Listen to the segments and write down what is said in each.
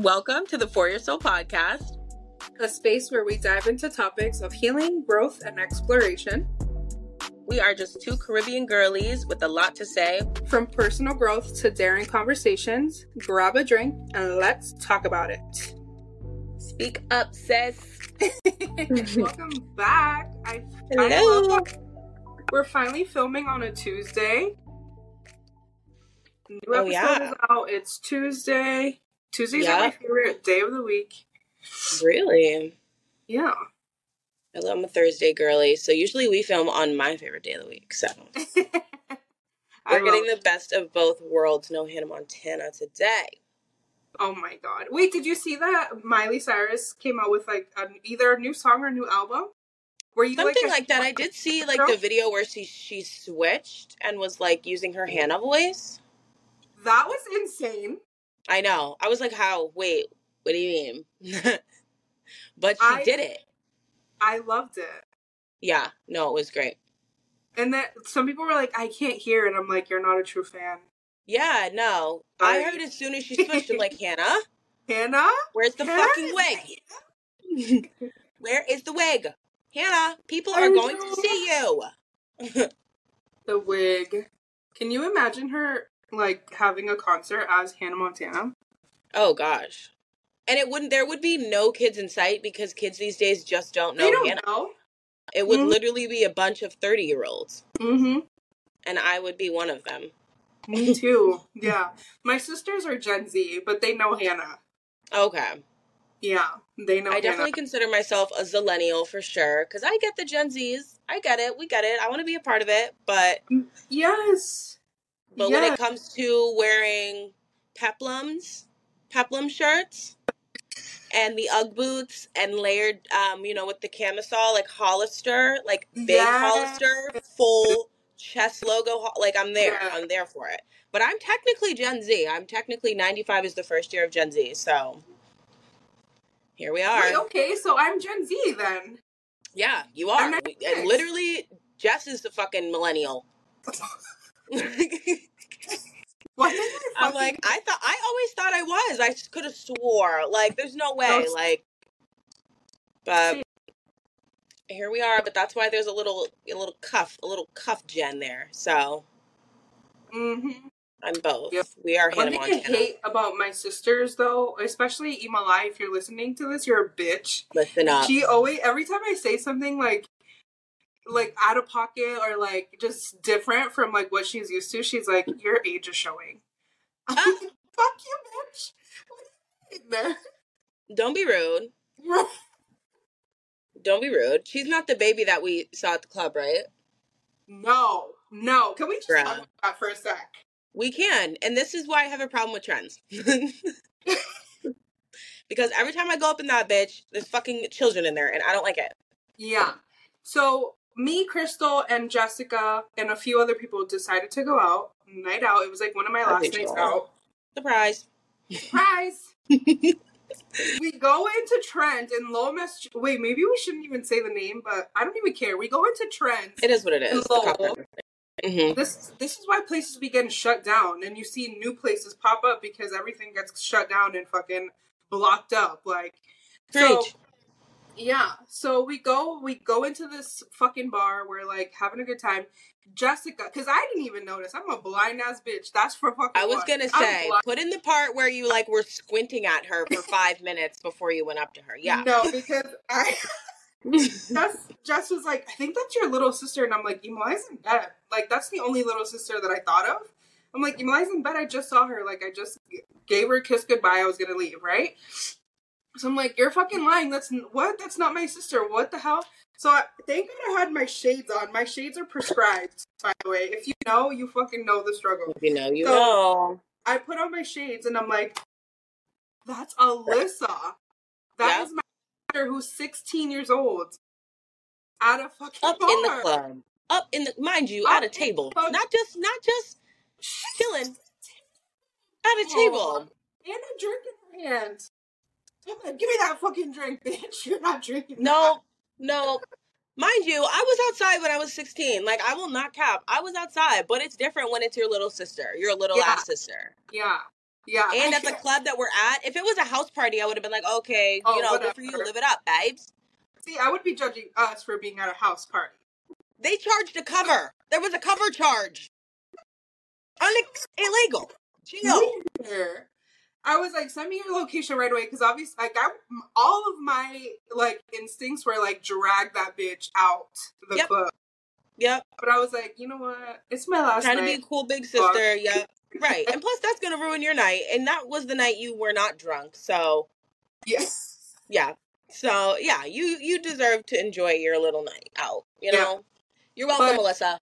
Welcome to the For Your Soul podcast, a space where we dive into topics of healing, growth, and exploration. We are just two Caribbean girlies with a lot to say. From personal growth to daring conversations, grab a drink and let's talk about it. Speak up, sis. Welcome back. I, Hello. I we're finally filming on a Tuesday. New Oh, episode yeah. is out. It's Tuesday. Tuesdays are my favorite day of the week. Really? Yeah. I love I'm a Thursday girly, so usually we film on my favorite day of the week. So we're getting the best of both worlds. No Hannah Montana today. Oh my god! Wait, did you see that Miley Cyrus came out with like an, either a new song or a new album? Where you Something like, like that. I did see like the video where she she switched and was like using her Hannah voice. that was insane. I know. I was like, how? Wait, what do you mean? but she I- did it. I loved it. Yeah. No, it was great. And that some people were like, I can't hear, and I'm like, you're not a true fan. Yeah, no. I heard as soon as she switched, I'm like, Hannah, Hannah, where's the Hannah? fucking wig? Where is the wig? Hannah, people I are going know. to see you. the wig. Can you imagine her like having a concert as Hannah Montana? Oh gosh. And it wouldn't there would be no kids in sight because kids these days just don't know they don't Hannah. know. It would Mhm. literally be a bunch of 30 year olds. Mm-hmm. And I would be one of them. Me too. yeah. My sisters are Gen Z, but they know Hannah. Okay. Yeah, they know I Hannah. definitely consider myself a zillennial for sure. Cause I get the Gen Zs. I get it. We get it. I want to be a part of it. But Yes. But when it comes to wearing peplums, peplum shirts, and the UGG boots, and layered, um, you know, with the camisole, like Hollister, like big. Hollister, full chest logo, like I'm there. Yeah. I'm there for it. But I'm technically Gen Z. I'm technically 95 is the first year of Gen Z. So here we are. Wait, okay, so I'm Gen Z then. Yeah, you are. And literally, Jess is the fucking millennial. Why did I I'm like, I thought I always thought I was. I could have swore. Like, there's no way. Like, but here we are. But that's why there's a little, a little cuff, a little cuff gen there. So Mhm. I'm both. Yep. We are One thing I hate about my sisters, though, especially Imalai, if you're listening to this, you're a bitch. Listen up. She always, every time I say something like, like out of pocket or like just different from like what she's used to, she's like, "Your age is showing." I'm Ah. like, Fuck you, bitch. What do you Don't be rude. Don't be rude. She's not the baby that we saw at the club, right? no, no. Can we just Bruh. talk about that for a sec? We can. And this is why I have a problem with trends. because every time I go up in that bitch, there's fucking children in there, and I don't like it. Yeah. So me, Crystal, and Jessica, and a few other people decided to go out. Night out. It was like one of my last nights should. out. Surprise. Surprise! we go into Trent and Lomas. Wait, maybe we shouldn't even say the name, but I don't even care. We go into Trent. It is what it is. Lol. hmm This this is why places begin getting shut down, and you see new places pop up because everything gets shut down and fucking blocked up. Like, so Preach. Yeah. So we go we go into this fucking bar. We're like having a good time. Jessica, because I didn't even notice. I'm a blind ass bitch. That's for fucking. I was one. gonna say, put in the part where you like were squinting at her for five minutes before you went up to her. Yeah. No, because I. Jess, Jess was like, I think that's your little sister. And I'm like, Emili's in bed. Like, that's the only little sister that I thought of. I'm like, Emili's in bed. I just saw her. Like, I just gave her a kiss goodbye. I was going to leave, right? So I'm like, you're fucking lying. That's what? That's not my sister. What the hell? So I, thank God I had my shades on. My shades are prescribed, by the way. If you know, you fucking know the struggle. you know, you So- know. I put on my shades and I'm like, that's Alyssa. That Yeah. is my sister who's 16 years old. At a fucking Up bar. in the club. Up in the mind you, Up at a table. Not just not just chilling. At a table. And a drink in her hand. Give me that fucking drink, bitch. You're not drinking. No, no. Mind you, I was outside when I was 16. Like, I will not cap. I was outside, but it's different when it's your little sister, your little Yeah. ass sister. Yeah. Yeah. And I at the club that we're at, if it was a house party, I would have been like, okay, Oh, you know, good for you, live it up, babes. See, I would be judging us for being at a house party. They charged a cover. There was a cover charge. Illegal. Chill. I was like, send me your location right away because obviously, like, I all of my like instincts were like, drag that bitch out the Yep. club. Yep. But I was like, you know what? It's my last night. Trying to be a cool big sister. Yep. Right. And plus, that's going to ruin your night. And that was the night you were not drunk. So, Yes. yeah. So, yeah, you you deserve to enjoy your little night out. You Yeah. know? You're welcome, But- Melissa.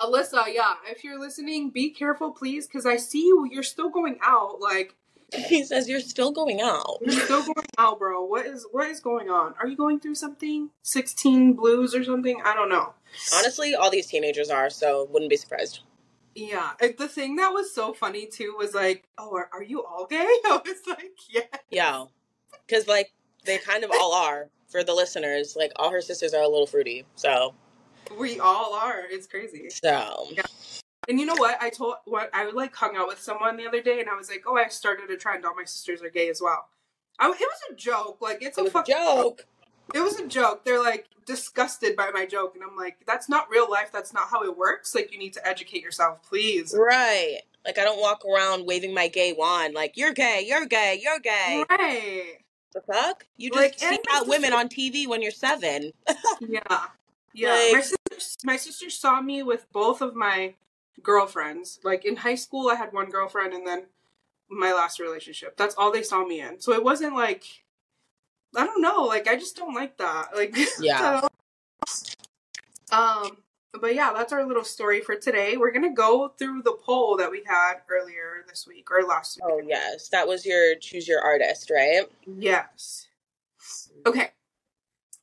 Alyssa, yeah, if you're listening, be careful, please, because I see you. You're still going out. Like, He says you're still going out. you're still going out, bro. What is what is going on? Are you going through something? Sixteen blues or something? I don't know. Honestly, all these teenagers are, so wouldn't be surprised. Yeah, the thing that was so funny too was like, oh, are, are you all gay? I was like, yeah. Yeah. Because, like, they kind of all are. For the listeners, like, all her sisters are a little fruity. So, We all are. It's crazy. so. And you know what? I told what I like hung out with someone the other day, and I was like, "Oh, I started a trend. All my sisters are gay as well." I, it was a joke. Like it's It a was fucking joke. It was a joke. They're like disgusted by my joke, and I'm like, "That's not real life. That's not how it works. Like you need to educate yourself, please." Right. Like, I don't walk around waving my gay wand, like, you're gay, you're gay, you're gay. Right. The fuck? You just Like, see out women on TV when you're seven. Yeah. Yeah. Like- my sister, my sister saw me with both of my girlfriends. Like in high school, I had one girlfriend, and then my last relationship. That's all they saw me in. So it wasn't like I don't know. Like I just don't like that. Like Yeah. um. But yeah, that's our little story for today. We're gonna go through the poll that we had earlier this week or last week. Oh, yes. That was your choose your artist, right? Yes. Okay.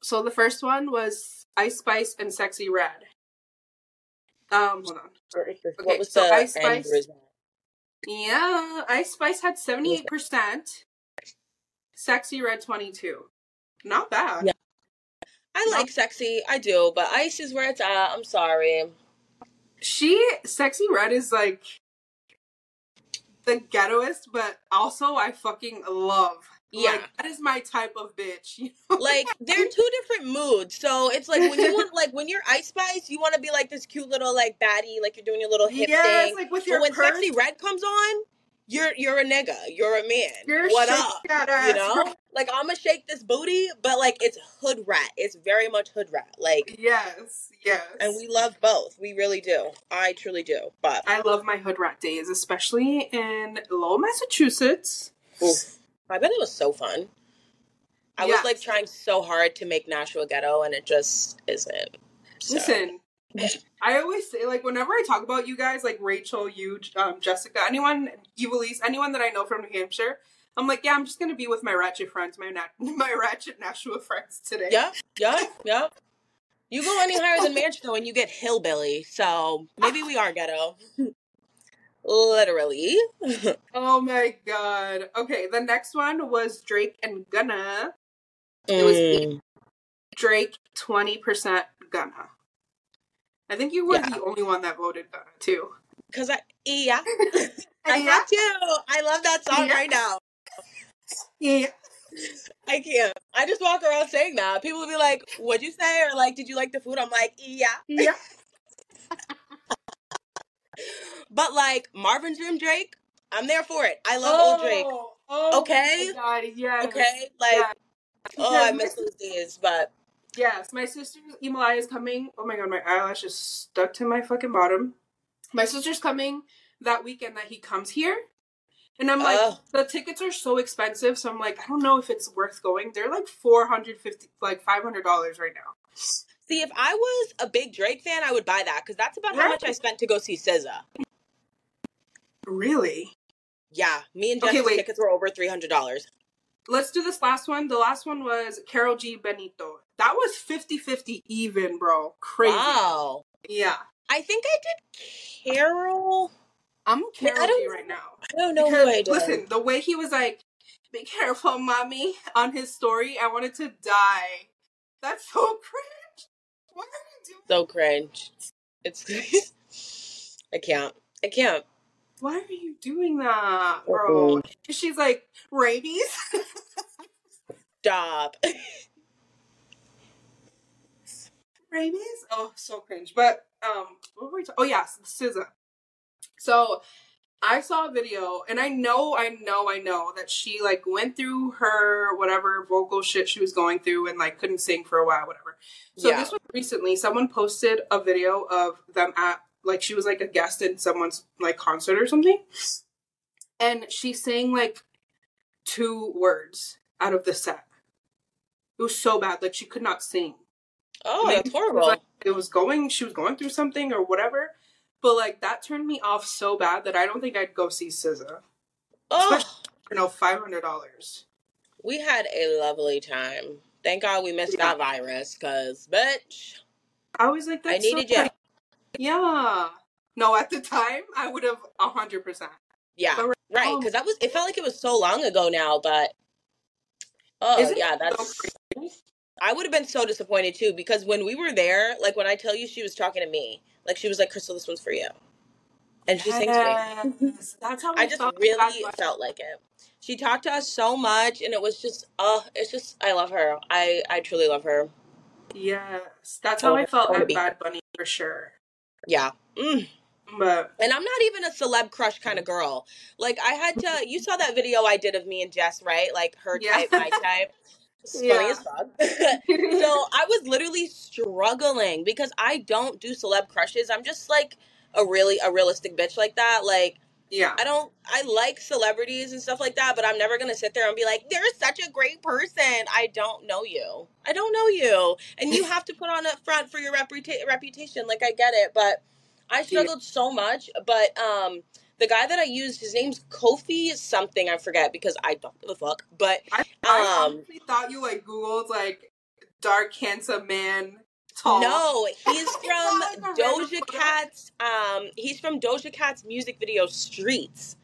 So the first one was Ice Spice and Sexyy Red. Um, hold on. Okay, Okay, what was so the Ice Spice- result? Yeah, Ice Spice had 78%. Sexyy Red 22. Not bad. Yeah. I No. like sexy, I do, but ice is where it's at. I'm sorry. She Sexyy Red is like the ghettoest, but also I fucking love. Yeah. Like that is my type of bitch. You know? Like they're two different moods. So it's like when you want, like when you're Ice Spice, you want to be like this cute little like baddie, like you're doing your little hip yes, thing. like with But your when purse, Sexyy Red comes on, you're you're a nigga, you're a man. you're what up? You know, like I'm gonna shake this booty, but like it's hood rat. It's very much hood rat. Like, Yes, yes. and we love both. We really do. I truly do. But I love my hood rat days, especially in Lowell, Massachusetts. oof, I bet it was so fun. I was like trying so hard to make Nashua ghetto, and it just isn't. So- Listen, I always say, like, whenever I talk about you guys, like Rachel, you, um, Jessica, anyone, Evilise, anyone that I know from New Hampshire, I'm like, yeah, I'm just gonna be with my ratchet friends, my nat- my ratchet Nashua friends today. Yep, yep, yep. You go any higher than Manchester and you get hillbilly. So maybe we are ghetto. Literally. Oh my god. Okay, the next one was Drake and Gunna. It was Mm, Drake, twenty percent Gunna. I think you were Yeah. the only one that voted Gunna too. Cause I yeah. I have to. I love that song Yeah. right now. Yeah. I can't. I just walk around saying that. People will be like, What'd you say? Or like, did you like the food? I'm like, yeah. Yeah. But like Marvin's Room Drake, I'm there for it. I love old Drake. Oh, oh Okay. my God, yes. Okay? Like, Yeah. oh, I miss those days. But Yes, my sister's Emalaya is coming. Oh my god, my eyelash is stuck to my fucking bottom. My sister's coming that weekend that he comes here. And I'm like, Ugh. the tickets are so expensive, so I'm like, I don't know if it's worth going. They're like four hundred fifty, like five hundred dollars right now. see, if I was a big Drake fan, I would buy that because that's about how much I spent to go see SZA. Really? Yeah, me and Okay, wait. tickets were over three hundred dollars. Let's do this last one. The last one was Karol G. Benito. That was 50-50 even, bro. Crazy. Wow. Yeah. I think I did Karol. I'm Karol G right now. I don't know Because, who I did. listen, the way he was like, "Be careful, mommy," on his story, I wanted to die. That's so cringe. What are you doing? so cringe. It's I can't. I can't. Why are you doing that, bro? Mm-mm. She's like, rabies. Stop. rabies? Oh, so cringe. But um, what were we? Ta- oh yes, SZA. So I saw a video, and I know, I know, I know that she like went through her whatever vocal shit she was going through, and like couldn't sing for a while, whatever. So Yeah. this was recently. Someone posted a video of them at like she was like a guest in someone's like concert or something, and she sang like two words out of the set. It was so bad, like she could not sing Oh, maybe that's it was, horrible. like, it was going she was going through something or whatever but like that turned me off so bad that i don't think i'd go see SZA. oh, you know $500 we had a lovely time. Thank God we missed Yeah. that virus, cause bitch, i was like I that's so needed you. Yeah no at the time i would have a 100% Yeah, But right Because that was it felt like it was so long ago now, but oh yeah, it so that's. I would have been so disappointed too because when we were there, like when I tell you she was talking to me, like she was like, "Crystal, this one's for you," and she sang to me. That's how I, I just really felt like it. She talked to us so much, and it was just, oh, it's just, I love her. I, I truly love her. Yes that's how Oh, i felt at bad bunny for sure Yeah. Mm. but And I'm not even a celeb crush kind of girl. Like I had to. You saw that video I did of me and Jess, right? Like her Yeah. type, my type. It's funny Yeah. as fuck. so I was literally struggling because I don't do celeb crushes. I'm just like a really a realistic bitch like that. Like yeah I don't I like celebrities and stuff like that, but I'm never gonna sit there and be like, they're such a great person. I don't know you. I don't know you. And you have to put on up front for your reputa- reputation. Like I get it, but I struggled so much. But um the guy that I used, his name's Kofi something, I forget because I don't give a fuck. But I, I um honestly thought you like googled like dark handsome man tall No, he's from not like a random Doja. Cat's. Um, he's from Doja Cat's music video "Streets."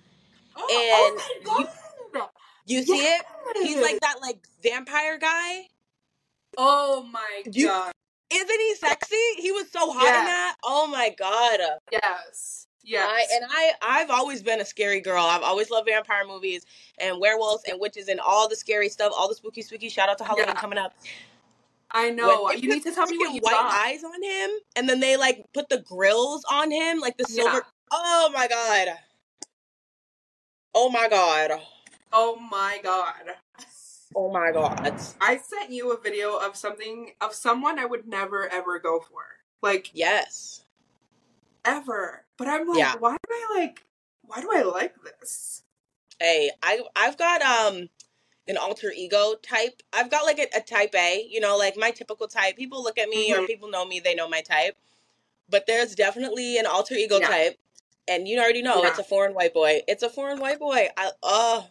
Oh, oh and my god! You see it? He's like that, like vampire guy. Oh my You- god! Isn't he sexy? He was so hot Yeah. in that. Oh my god! Yes, yes. I, and I, I've always been a scary girl. I've always loved vampire movies and werewolves and witches and all the scary stuff, all the spooky, spooky. Shout out to Halloween Yeah. coming up. I know. When You need to tell me what you white thought. eyes on him, and then they like put the grills on him, like the Yeah. silver. Oh my god! Oh my god! Oh my god! Oh my god! I sent you a video of something of someone I would never ever go for, like Yes. ever. But I'm like, Yeah. why do I like? Why do I like this? Hey, I I've got um an alter ego type. I've got like a, a type A, you know, like my typical type. People look at me or Mhm. people know me, they know my type. But there's definitely an alter ego Yeah. type. And you already know Yeah. it's a foreign white boy. It's a foreign white boy. I oh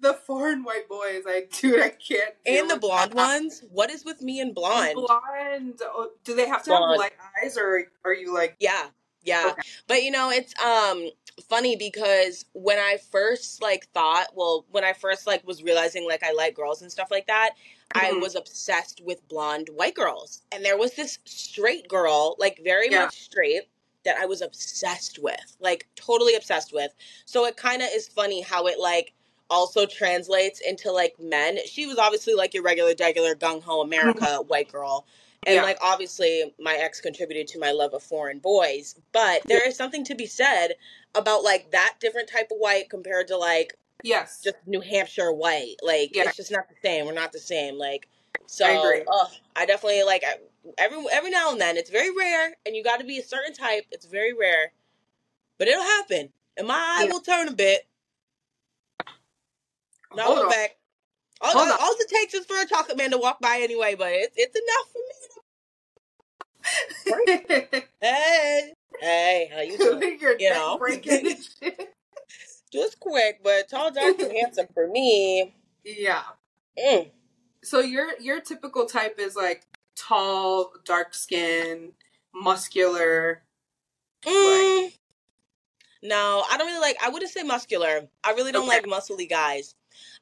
The foreign white boys, is like, dude, I can't. deal and the with blonde that. ones. What is with me and blonde? Blonde. Oh, do they have to Blonde. have light eyes, or are you like? Yeah. Yeah. Okay. But you know, it's um funny because when I first like thought, well, when I first like was realizing like I like girls and stuff like that, I Mhm. was obsessed with blonde white girls. And there was this straight girl, like very Yeah. much straight, that I was obsessed with. Like totally obsessed with. So it kind of is funny how it like also translates into like men. She was obviously like your regular regular gung ho America white girl. And Yeah. like obviously my ex contributed to my love of foreign boys, but there is something to be said about like that different type of white compared to like Yes. just New Hampshire white. Like Yeah. it's just not the same. We're not the same. Like so I I definitely like I- every every now and then it's very rare and you got to be a certain type. It's very rare. But it'll happen. And my eye Yeah. will turn a bit. Now Hold look on. back. All, all, all it takes is for a chocolate man to walk by anyway, but it's it's enough for me. Hey, hey, how you doing? Your You know. breaking. Just quick, but tall, dark, and handsome for me. Yeah. Mm. So your your typical type is like tall, dark skin, muscular. Mm. No, I don't really like. I wouldn't say muscular. I really don't Okay. like muscly guys.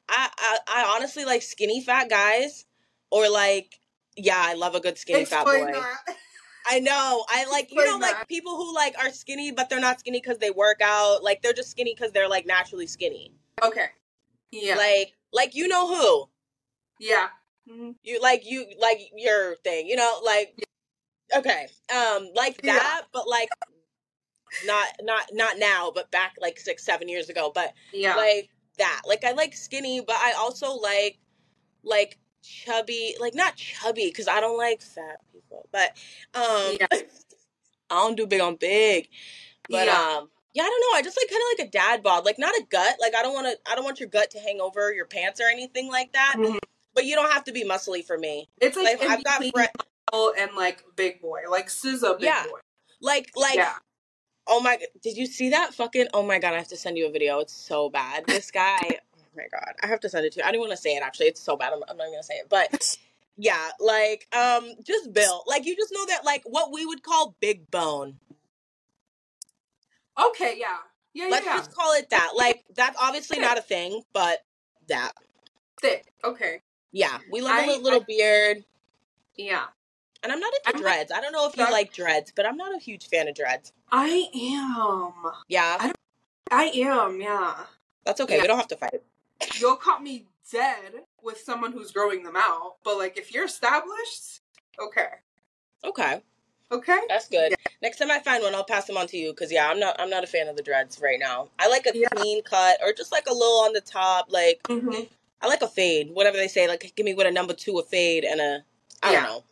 I, I I honestly like skinny fat guys, or like yeah, I love a good skinny fat boy. that. I know. I like you Explain know like people who like are skinny but they're not skinny because they work out. Like they're just skinny because they're like naturally skinny. Okay. Yeah. Like like you know who yeah. Mhm. you like you like your thing. You know like okay um like Yeah. that but like not not not now but back like six seven years ago but Yeah. like that. Like I like skinny, but I also like like chubby, like not chubby because I don't like fat people, but um Yeah. I don't do big on big. But yeah. um yeah, I don't know. I just like kind of like a dad bod, like not a gut. Like I don't want to. I don't want your gut to hang over your pants or anything like that. Mhm. But you don't have to be muscly for me. It's like, Like I've got friends. and like big boy, like SZA big Yeah. boy. Like like yeah. oh my! Did you see that fucking? Oh my god! I have to send you a video. It's so bad. This guy. Oh my god! I have to send it to you. I didn't want to say it. Actually, it's so bad. I'm, I'm not gonna say it. But yeah, like um, just built. Like you just know that like what we would call big bone. Okay. Yeah. Yeah. Let's yeah. just call it that. Like that's obviously not a thing, but that. Thick. Okay. Yeah, we love I- a little, little I- beard, Yeah. and I'm not into I'm not- dreads. I don't know if you like dreads, but I'm not a huge fan of dreads. I am. Yeah, I- I am. Yeah. that's okay. Yeah. We don't have to fight. You'll caught me dead with someone who's growing them out, but like if you're established, okay. Okay, Okay. that's good. Next time I find one, I'll pass them on to you. Cause yeah, I'm not. I'm not a fan of the dreads right now. I like a Yeah. clean cut or just like a little on the top. Like Mm-hmm. I like a fade. Whatever they say. Like give me with a number two a fade and a. I don't Yeah. know.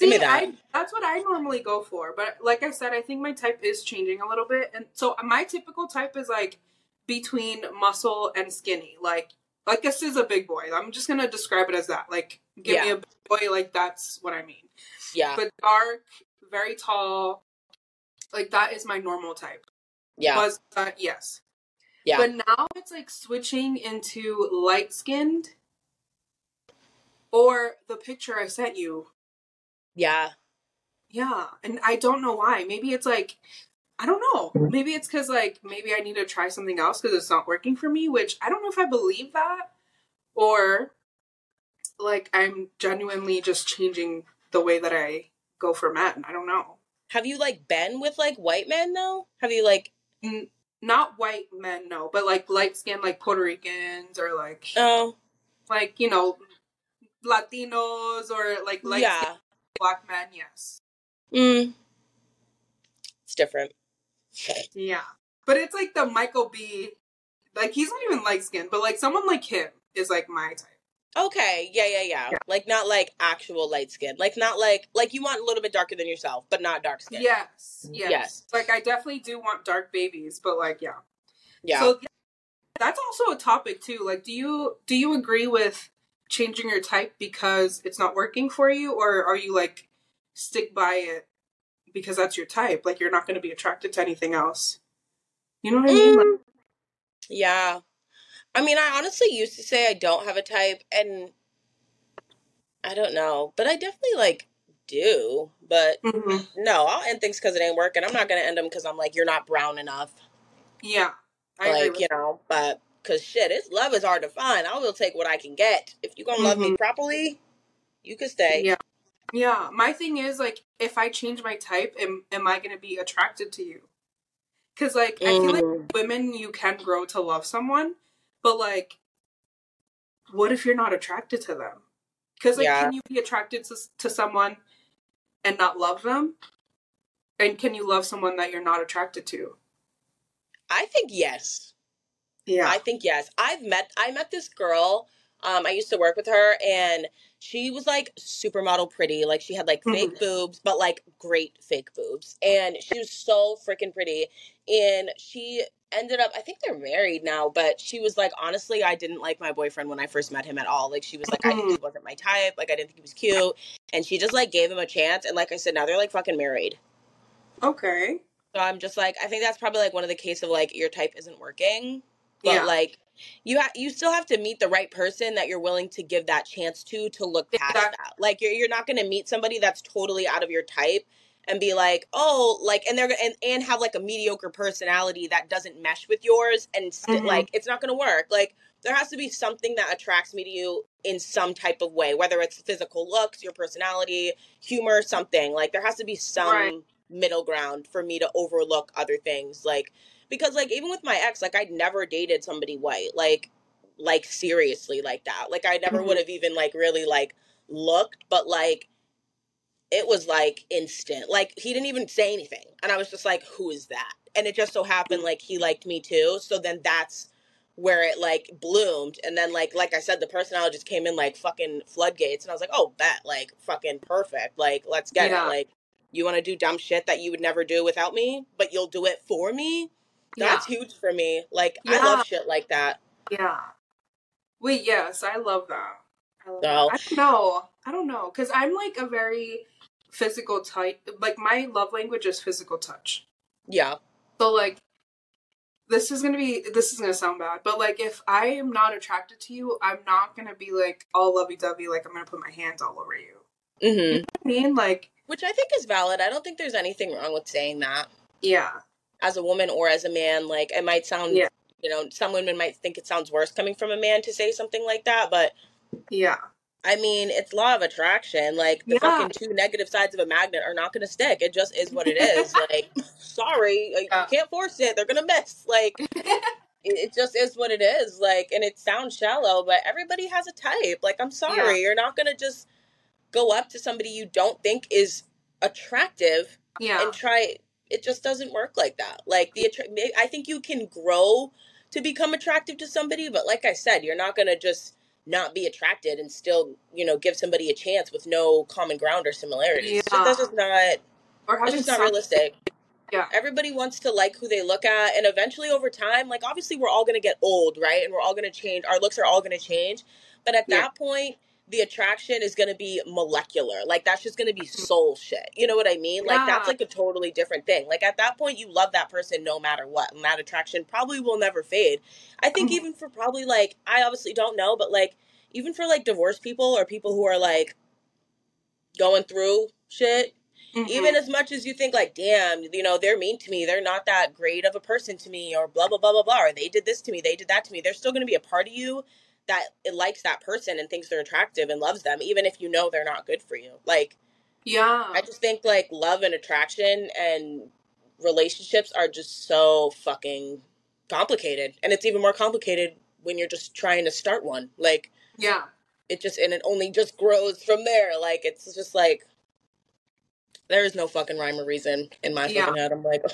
Give me that. I, that's what I normally go for. But like I said, I think my type is changing a little bit. And so my typical type is like between muscle and skinny. Like like this is a big boy. I'm just gonna describe it as that. Like give me a big boy, like that's what I mean. Yeah. But dark, very tall, like that is my normal type. Yeah. Was uh, yes. Yeah. But now it's like switching into light skinned. Or the picture I sent you Yeah. Yeah, and I don't know why. Maybe it's like I don't know. Maybe it's because like maybe I need to try something else because it's not working for me. Which I don't know if I believe that or like I'm genuinely just changing the way that I go for men. I don't know. Have you like been with like white men though? Have you like? Not white men, no, but like light skin, like Puerto Ricans or like Oh. like you know Latinos or like light yeah. black men. Yes. Mm. It's different. Yeah. But it's like the Michael B. Like he's not even light skinned, but like someone like him is like my type. Okay, yeah, yeah, yeah, Yeah. Like not like actual light skin. Like not like like you want a little bit darker than yourself, but not dark skin. Yes, mm-hmm. yes. Yes. Like I definitely do want dark babies, but like yeah. Yeah. So that's also a topic too. Like do you do you agree with changing your type because it's not working for you or are you like stick by it because that's your type? Like you're not going to be attracted to anything else. You know what I mean? Like, Mm, yeah. I mean, I honestly used to say I don't have a type, and I don't know, but I definitely like do. But mhm. no, I'll end things because it ain't working. I'm not gonna end them because I'm like you're not brown enough. Yeah. I like you know, but because shit, it's love is hard to find. I will take what I can get. If you're gonna love me properly, you can stay. Yeah. Yeah. My thing is like if I change my type, am am I gonna be attracted to you? Cause like I feel like Mm. women you can grow to love someone, but like what if you're not attracted to them? Cause like Yeah. can you be attracted to to someone and not love them? And can you love someone that you're not attracted to? I think yes. Yeah. I think yes. I've met I met this girl. Um, I used to work with her and she was like supermodel pretty. Like she had like fake boobs, but like great fake boobs. And she was so freaking pretty. And she ended up I think they're married now, but she was like, honestly, I didn't like my boyfriend when I first met him at all. Like she was like, I didn't, he wasn't my type, like I didn't think he was cute. And she just like gave him a chance and like I said, now they're like fucking married. okay. So I'm just like, I think that's probably like one of the case of like your type isn't working, but Yeah. like you ha- you still have to meet the right person that you're willing to give that chance to to look past Exact- that. Like you're you're not gonna meet somebody that's totally out of your type and be like, oh, like and they're and, and have like a mediocre personality that doesn't mesh with yours and st- Mhm. like it's not gonna work. Like there has to be something that attracts me to you in some type of way, whether it's physical looks, your personality, humor, something. Like there has to be some Right. middle ground for me to overlook other things. Like because like even with my ex, like I'd never dated somebody white. Like like seriously like that. Like I never would mm-hmm. have even like really like looked, but like it was like instant. Like he didn't even say anything. And I was just like, who is that? And it just so happened like he liked me too. So then that's where it like bloomed. And then like like I said, the personality just came in like fucking floodgates. And I was like, oh bet, like fucking perfect. Like let's get Yeah. it. Like you wanna do dumb shit that you would never do without me, but you'll do it for me? That's huge for me. Like I love shit like that. Yeah. Wait, yes, I love that. I, love No. that. I don't know. I don't know. Because I'm like a very physical type. Like, my love language is physical touch. Yeah. So, like, this is gonna be, this is gonna sound bad, but like, if I am not attracted to you, I'm not gonna be like all lovey dovey, like, I'm gonna put my hands all over you. Mm hmm I mean, like, Which I think is valid. I don't think there's anything wrong with saying that. yeah. As a woman or as a man like it might sound Yeah. you know some women might think it sounds worse coming from a man to say something like that but Yeah. i mean it's law of attraction like the Yeah. fucking two negative sides of a magnet are not going to stick it just is what it is like sorry like, Yeah. you can't force it they're going to miss like it, it just is what it is like and it sounds shallow but everybody has a type like i'm sorry you're not going to just go up to somebody you don't think is attractive yeah. and try it just doesn't work like that like the attra- i think you can grow to become attractive to somebody but like i said you're not going to just not be attracted and still you know give somebody a chance with no common ground or similarities Yeah. that's just not or that's just not some- realistic Yeah. everybody wants to like who they look at and eventually over time like obviously we're all going to get old right and we're all going to change our looks are all going to change but at Yeah. that point the attraction is going to be molecular like that's just going to be soul shit you know what i mean like that's like a totally different thing like at that point you love that person no matter what and that attraction probably will never fade i think Mhm. even for probably like i obviously don't know but like even for like divorced people or people who are like going through shit Mhm. even as much as you think like damn you know they're mean to me they're not that great of a person to me or blah blah blah blah blah or they did this to me they did that to me there's still going to be a part of you that it likes that person and thinks they're attractive and loves them even if you know they're not good for you like yeah. i just think like love and attraction and relationships are just so fucking complicated and it's even more complicated when you're just trying to start one like yeah. it just and it only just grows from there. Like it's just like there is no fucking rhyme or reason in my Yeah. fucking head. I'm like, ugh.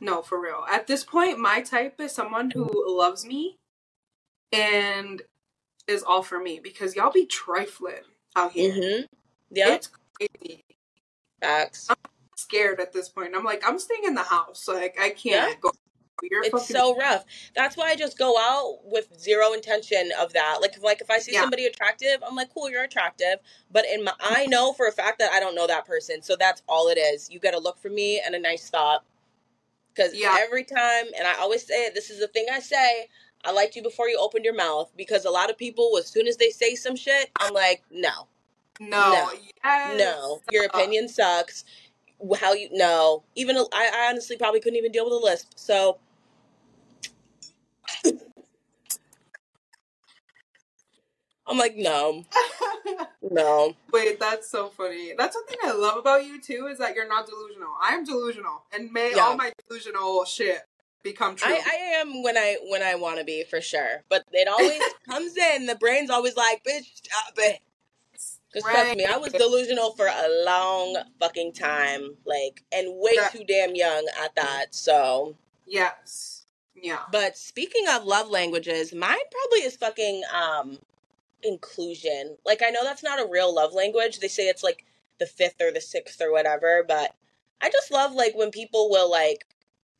No, for real. At this point, my type is someone who loves me and is all for me because y'all be trifling out here. mm-hmm. Yeah, It's crazy. facts. I'm scared at this point. I'm like, I'm staying in the house. Like, I can't Yeah. go. You're It's fucking. so rough. That's why I just go out with zero intention of that. Like, if, like if I see Yeah. somebody attractive, I'm like, cool, you're attractive. But in my, I know for a fact that I don't know that person, so that's all it is. You got to look for me and a nice thought. Because Yeah. every time, and I always say it, this is the thing I say. I liked you before you opened your mouth because a lot of people, as soon as they say some shit, I'm like, no, no. No. Yes. no, your opinion sucks. How you no, even I, I honestly probably couldn't even deal with a lisp. So I'm like, no, no. Wait, that's so funny. That's one thing I love about you too is that you're not delusional. I am delusional, and may Yeah. all my delusional shit become true. I, I am when I when I want to be for sure, but it always comes in. The brain's always like, "Bitch, stop it." Because trust me, I was delusional for a long fucking time, like, and way Yeah. too damn young at that. So, Yes. Yeah. but speaking of love languages, mine probably is fucking um inclusion. Like, I know that's not a real love language. They say it's like the fifth or the sixth or whatever, but I just love like when people will like,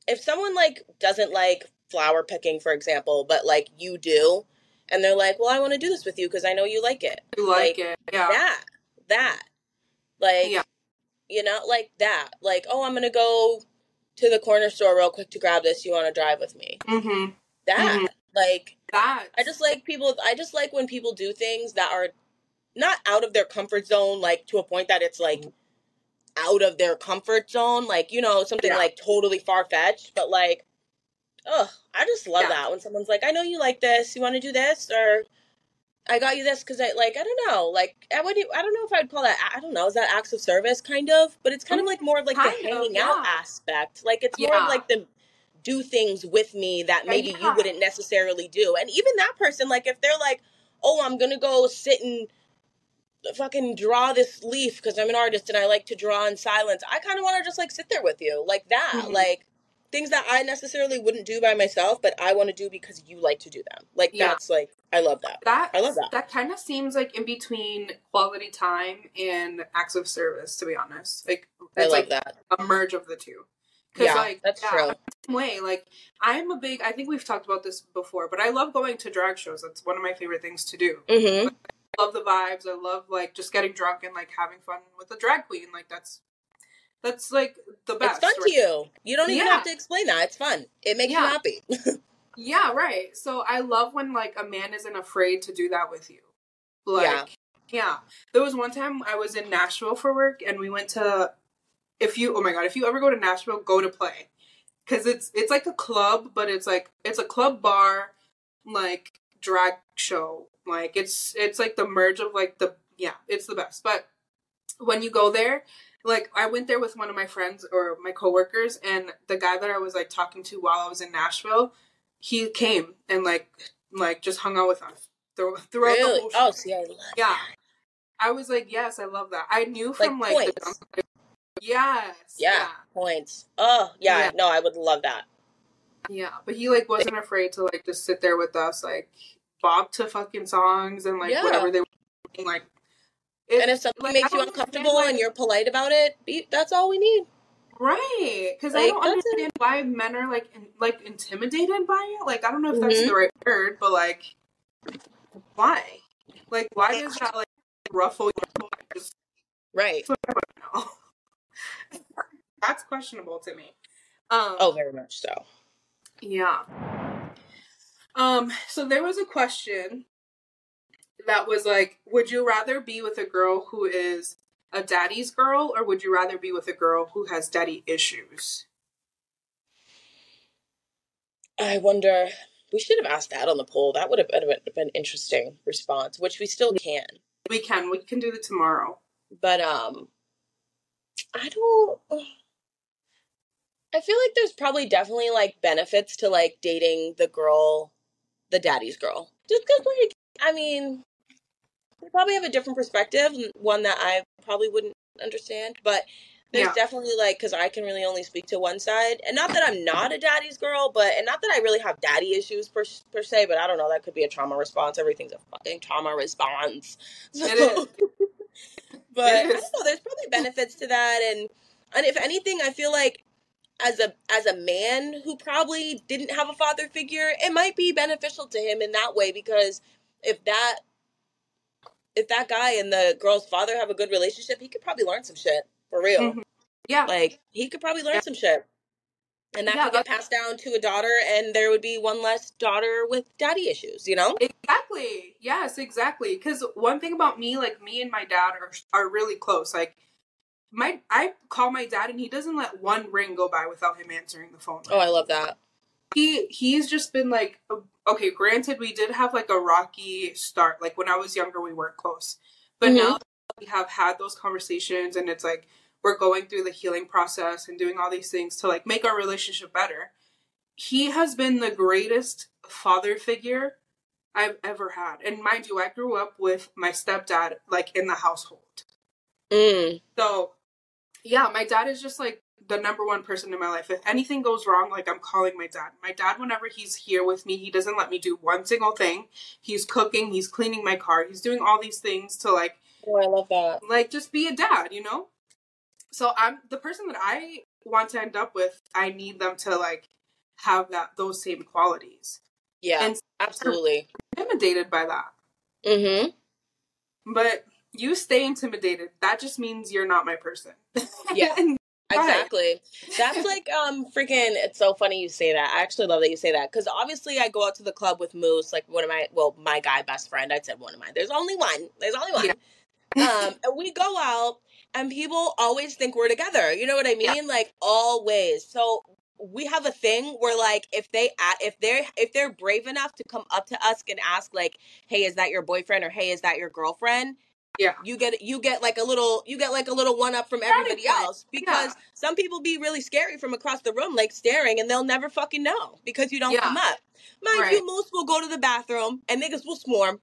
if someone like doesn't like flower picking, for example, but like you do, and they're like, well, I want to do this with you because I know you like it. You like, Like, it. Yeah. That, that, like, Yeah. you know, like that. Like, oh, I'm gonna go to the corner store real quick to grab this. You want to drive with me? Mm-hmm. That, Mhm. like, That. I just like people. I just like when people do things that are not out of their comfort zone, like to a point that it's like out of their comfort zone, like you know something Yeah. like totally far fetched, but like, oh, I just love Yeah. that when someone's like, I know you like this. You want to do this, or I got you this because I like I don't know like I would I don't know if I'd call that I don't know is that acts of service kind of but it's kind of like more of like Kind the of, hanging out aspect like it's more of like the do things with me that maybe yeah. you wouldn't necessarily do and even that person like if they're like oh I'm gonna go sit and fucking draw this leaf because I'm an artist and I like to draw in silence I kind of want to just like sit there with you like that Mhm. like things that I necessarily wouldn't do by myself but I want to do because you like to do them like Yeah. that's like I love that That I love that. That kind of seems like in between quality time and acts of service. To be honest, like I it's love like that a merge of the two. 'Cause, yeah like, that's yeah, true same way. Like I'm a big. I think we've talked about this before, but I love going to drag shows. That's one of my favorite things to do. mm-hmm love the vibes. I love like just getting drunk and like having fun with a drag queen. Like that's that's like the best. It's fun right? to you. You don't even Yeah. have to explain that. It's fun. It makes you happy. Yeah, right. So I love when like a man isn't afraid to do that with you. Like Yeah. yeah. There was one time I was in Nashville for work and we went to if you oh my god, if you ever go to Nashville, go to play. Cuz it's it's like a club, but it's like it's a club bar like drag show. Like it's it's like the merge of like the yeah, it's the best. But when you go there, like I went there with one of my friends or my coworkers and the guy that I was like talking to while I was in Nashville, he came and like like just hung out with us through, throughout the really? whole Oh, show. see, I love Yeah. that. I was like, yes, I love that. I knew from Like like, the points. yes, Yeah. Points. Oh, yeah. Yeah. No, I would love that. yeah, But he like wasn't afraid to like just sit there with us, like bob to fucking songs and like Yeah. whatever they were doing, like. it- And if something like, makes you uncomfortable why- and you're polite about it, be, that's all we need. Right, because I don't understand why men are like in, like intimidated by it. Like I don't know if that's Mhm. the right word, but like, why? Like, why does that like ruffle your feathers? Right. That's questionable to me. Um, Oh, very much so. yeah. Um. So there was a question that was like, would you rather be with a girl who is a daddy's girl, or would you rather be with a girl who has daddy issues? I wonder. We should have asked that on the poll. That would have been, been an interesting response, which we still can. We can. We can do it tomorrow. But um, I don't. I feel like there's probably definitely like benefits to like dating the girl, the daddy's girl. Just because, like, I mean, they probably have a different perspective, one that I probably wouldn't understand. But there's Yeah. definitely like, because I can really only speak to one side, and not that I'm not a daddy's girl, but and not that I really have daddy issues per per se. But I don't know. That could be a trauma response. Everything's a fucking trauma response. So- but I don't know. There's probably benefits to that, and and if anything, I feel like as a as a man who probably didn't have a father figure, it might be beneficial to him in that way because if that if that guy and the girl's father have a good relationship, he could probably learn some shit for real. Mhm. Yeah. Like he could probably learn Yeah. some shit. And that Yeah, could get passed down to a daughter, and there would be one less daughter with daddy issues, you know? Exactly. Yes, exactly. Because one thing about me, like me and my dad are are really close. Like my, I call my dad, and he doesn't let one ring go by without him answering the phone. Oh, I love that. He he's just been like, okay. Granted, we did have like a rocky start. Like when I was younger, we weren't close, but Mhm. now we have had those conversations, and it's like we're going through the healing process and doing all these things to like make our relationship better. He has been the greatest father figure I've ever had. And mind you, I grew up with my stepdad like in the household. Mm. So yeah, my dad is just like the number one person in my life. If anything goes wrong, like I'm calling my dad. My dad, whenever he's here with me, he doesn't let me do one single thing. He's cooking, he's cleaning my car, he's doing all these things to like Oh, I love that. like just be a dad, you know? So I'm the person that I want to end up with, I need them to like have that those same qualities. Yeah, And absolutely. I'm intimidated by that. Mm-hmm. But you stay intimidated. That just means you're not my person. Yeah. Exactly. That's like um freaking it's so funny you say that. I actually love that you say that cuz obviously I go out to the club with Moose like one of my well my guy best friend. I said one of mine. There's only one. There's only one. um and we go out and people always think we're together. You know what I mean? Yeah. Like always. So we have a thing where like if they if they're if they're brave enough to come up to us and ask like hey is that your boyfriend or hey is that your girlfriend Yeah. you get you get like a little you get like a little one up from everybody else because some people be really scary from across the room like staring and they'll never fucking know because you don't Yeah. come up mind Right. you moose will go to the bathroom and niggas will swarm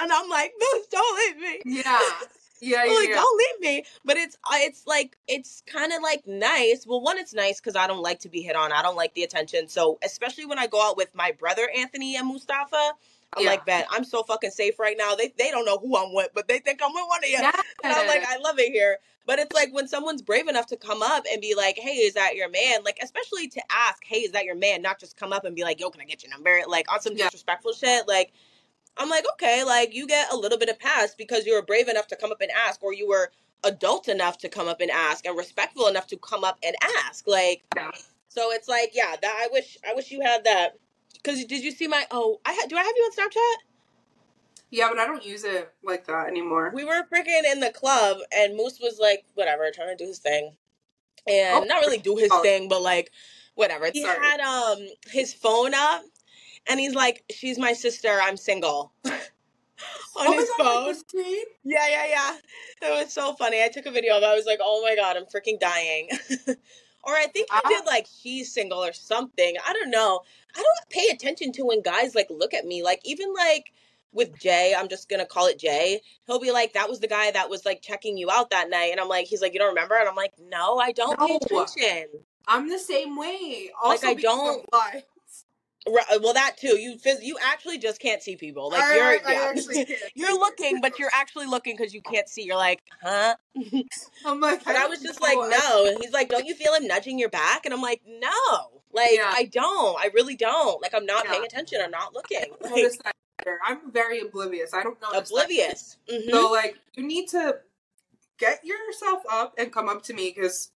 and i'm like moose don't leave me Yeah. Yeah. Yeah. like yeah. don't leave me but it's uh, it's like it's kind of like nice well one it's nice because i don't like to be hit on i don't like the attention so especially when i go out with my brother anthony and mustafa i'm Yeah. like ben i'm so fucking safe right now they, they don't know who i'm with but they think i'm with one of you and i'm like i love it here but it's like when someone's brave enough to come up and be like hey is that your man like especially to ask hey is that your man not just come up and be like yo can i get your number like on some Yeah. disrespectful shit like I'm like, okay, like you get a little bit of pass because you were brave enough to come up and ask, or you were adult enough to come up and ask, and respectful enough to come up and ask. Like, Yeah. so it's like, yeah, that I wish, I wish you had that. Cause did you see my? Oh, I had. Do I have you on Snapchat? yeah, but I don't use it like that anymore. We were freaking in the club, and Moose was like, whatever, trying to do his thing, and Oh. not really do his Oh. thing, but like, whatever. He Sorry. had um his phone up, and he's like, "She's my sister. I'm single." on oh his God, phone. Yeah, yeah, yeah. It was so funny. I took a video of it. I was like, oh my god, I'm freaking dying. or I think he Ah. did like she's single or something. I don't know. I don't pay attention to when guys like look at me. Like even like with Jay, I'm just gonna call it Jay. He'll be like, that was the guy that was like checking you out that night. And I'm like, he's like, you don't remember? And I'm like, no, I don't pay attention. I'm the same way. Also, I I'm don't- blind. Right, well, that too. You phys- you actually just can't see people. Like I- you're I yeah. actually can't. you're looking, but you're actually looking because you can't see. You're like, huh? I'm like, But I was just like, no. And he's like, don't you feel him nudging your back? And I'm like, no. Like, Yeah. I don't. I really don't. Like, I'm not Yeah. paying attention. I'm not looking. I don't Like, notice that either. I'm very oblivious. I don't know. oblivious. hmm So like, you need to get yourself up and come up to me because.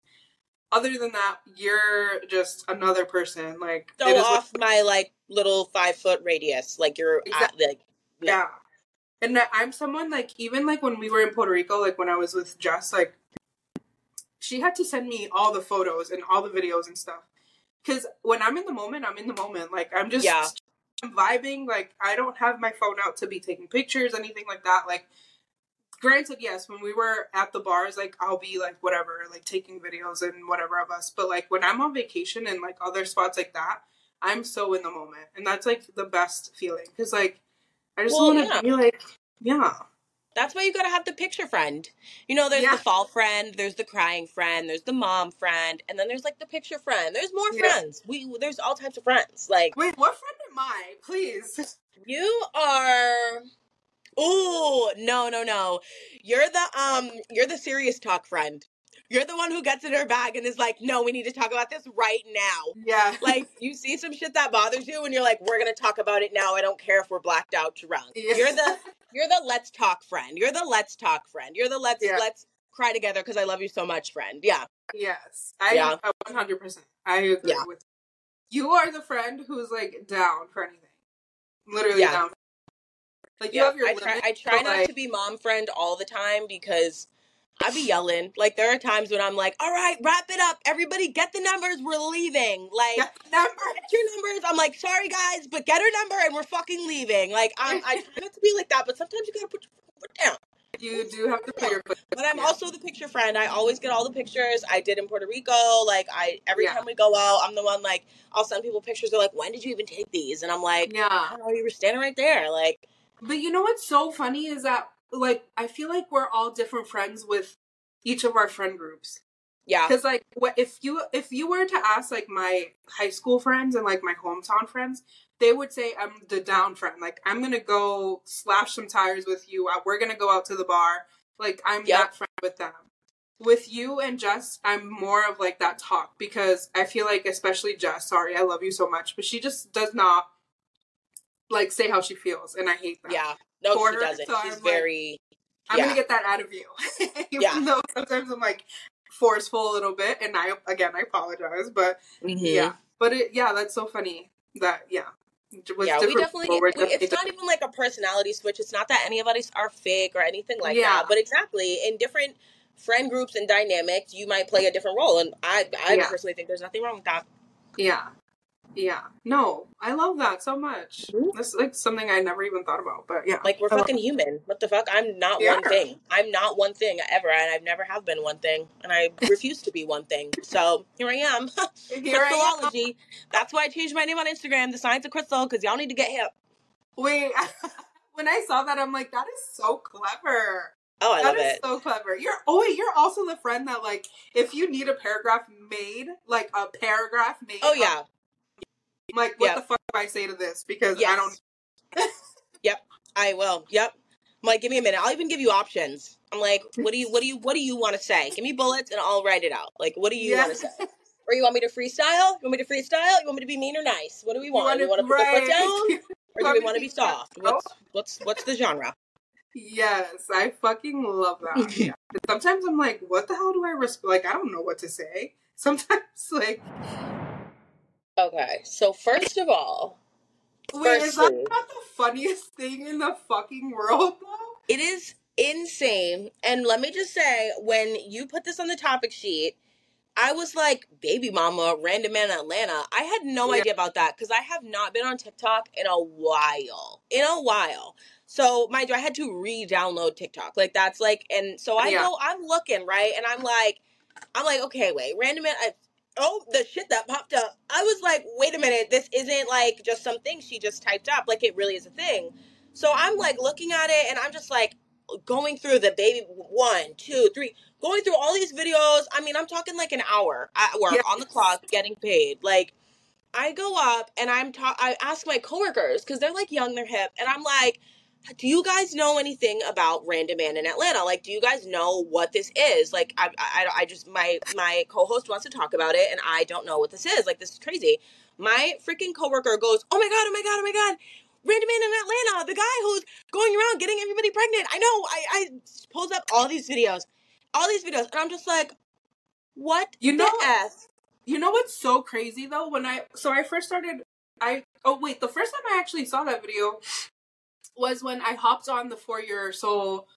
Other than that, you're just another person. Like So it is what- off my like little five foot radius. Like you're at, like no. Yeah. And I'm someone like even like when we were in Puerto Rico, like when I was with Jess, like she had to send me all the photos and all the videos and stuff. Cause when I'm in the moment, I'm in the moment. Like I'm just Yeah. I'm vibing. Like I don't have my phone out to be taking pictures, anything like that. Like granted, yes, when we were at the bars, like I'll be like whatever, like taking videos and whatever of us. But like when I'm on vacation and like other spots like that, I'm so in the moment, and that's like the best feeling. Cause like I just Well, want to yeah. be like, yeah, That's why you gotta have the picture friend. You know, there's Yeah. the fall friend, there's the crying friend, there's the mom friend, and then there's like the picture friend. There's more Yeah. friends. We there's all types of friends. Like wait, what friend am I? Please. You are. Ooh, no, no, no. You're the um, you're the serious talk friend. You're the one who gets in her bag and is like, "No, we need to talk about this right now." Yeah, Like you see some shit that bothers you, and you're like, "We're gonna talk about it now. I don't care if we're blacked out drunk." Yeah. You're the you're the let's talk friend. You're the let's talk friend. You're the let's Yeah. let's cry together because I love you so much, friend. Yeah, yes, I Yeah. 100. percent I agree Yeah. with. You. You are the friend who's like down for anything, literally Yeah. down. Like you yeah. have your I try. limits, I try not to be mom friend all the time because I be yelling. Like there are times when I'm like, "All right, wrap it up. Everybody, get the numbers. We're leaving." Like. Get number. Get your numbers. I'm like, sorry guys, but get her number and we're fucking leaving. Like, I'm, I try not to be like that, but sometimes you gotta put your foot down. You do have to put your foot. But I'm also the picture friend. I always get all the pictures. I did in Puerto Rico. Like, I every Yeah. time we go out, I'm the one like I'll send people pictures. They're like, when did you even take these? And I'm like, yeah. know. You were standing right there. Like, But you know what's so funny is that like I feel like we're all different friends with each of our friend groups. yeah, Because like, what if you if you were to ask like my high school friends and like my hometown friends, they would say I'm the down friend. Like I'm gonna go slash some tires with you. Uh, We're gonna go out to the bar. Like I'm Yep. that friend with them. With you and Jess, I'm more of like that talk because I feel like, especially Jess. Sorry, I love you so much, but she just does not like say how she feels, and I hate that. yeah. No, For she her, doesn't. so She's I'm like- very. I'm Yeah. gonna get that out of you. Even Yeah. though sometimes I'm like forceful a little bit, and I again I apologize, but Mhm. yeah, but it yeah, that's so funny that yeah. Yeah, we definitely. we- it's definitely not even like a personality switch. It's not that any of us are fake or anything like Yeah. that. But exactly, in different friend groups and dynamics, you might play a different role, and I, I Yeah. personally think there's nothing wrong with that. Yeah. Yeah. No, I love that so much. Mhm. That's like something I never even thought about. But yeah. Like we're I fucking human. What the fuck? I'm not Yeah. one thing. I'm not one thing ever, and I've never have been one thing, and I refuse to be one thing. So here I am, Here I am. That's why I changed my name on Instagram, the Science of Crystal, because y'all need to get hip. Wait, when I saw that, I'm like, that is so clever. Oh, I That love is it. so clever. You're oh wait, you're also the friend that like if you need a paragraph made, like a paragraph made. Oh yeah, I'm like, what Yeah. the fuck do I say to this? Because I don't. Yep, I will. Yep. I'm like, give me a minute. I'll even give you options. I'm like, what do you, what do you, what do you want to say? Give me bullets, and I'll write it out. Like, what do you Yeah. want to say? Or you want me to freestyle? You want me to freestyle? You want me to be mean or nice? What do we want? you want to put the foot down, or do we want to to be soft? soft? What's what's what's the genre? Yes, I fucking love that. Yeah. Sometimes I'm like, what the hell do I respond? Like, I don't know what to say. Sometimes, like, Okay, so first of all, wait, is that Firstly- not the funniest thing in the fucking world, though? it is insane. And let me just say, when you put this on the topic sheet, I was like, baby mama, random man in Atlanta. I had no Yeah. idea about that because I have not been on TikTok in a while. In a while. So mind you, I had to re-download TikTok. Like that's like, and so I Yeah. go, I'm looking, right? And I'm like, I'm like, okay, wait, random man, I, oh, the shit that popped up. I was like, wait a minute, this isn't like just something she just typed up. Like it really is a thing. So I'm like looking at it and I'm just like going through the baby one, two, three, going through all these videos. I mean, I'm talking like an hour at work Yes. on the clock getting paid. Like I go up and I'm ta- I ask my coworkers because they're like young, they're hip, and I'm like, do you guys know anything about Random Man in Atlanta? Like, do you guys know what this is? Like, I, I, I just my my co-host wants to talk about it, and I don't know what this is. Like, this is crazy. My freaking coworker goes, oh my god, oh my god, oh my god. Random Man in Atlanta, the guy who's going around getting everybody pregnant. I know. I, I pulls up all these videos, all these videos, and I'm just like, what You know, the f? you know what's so crazy though? When I so I first started, I oh wait, the first time I actually saw that video was when I hopped on the For Your Soul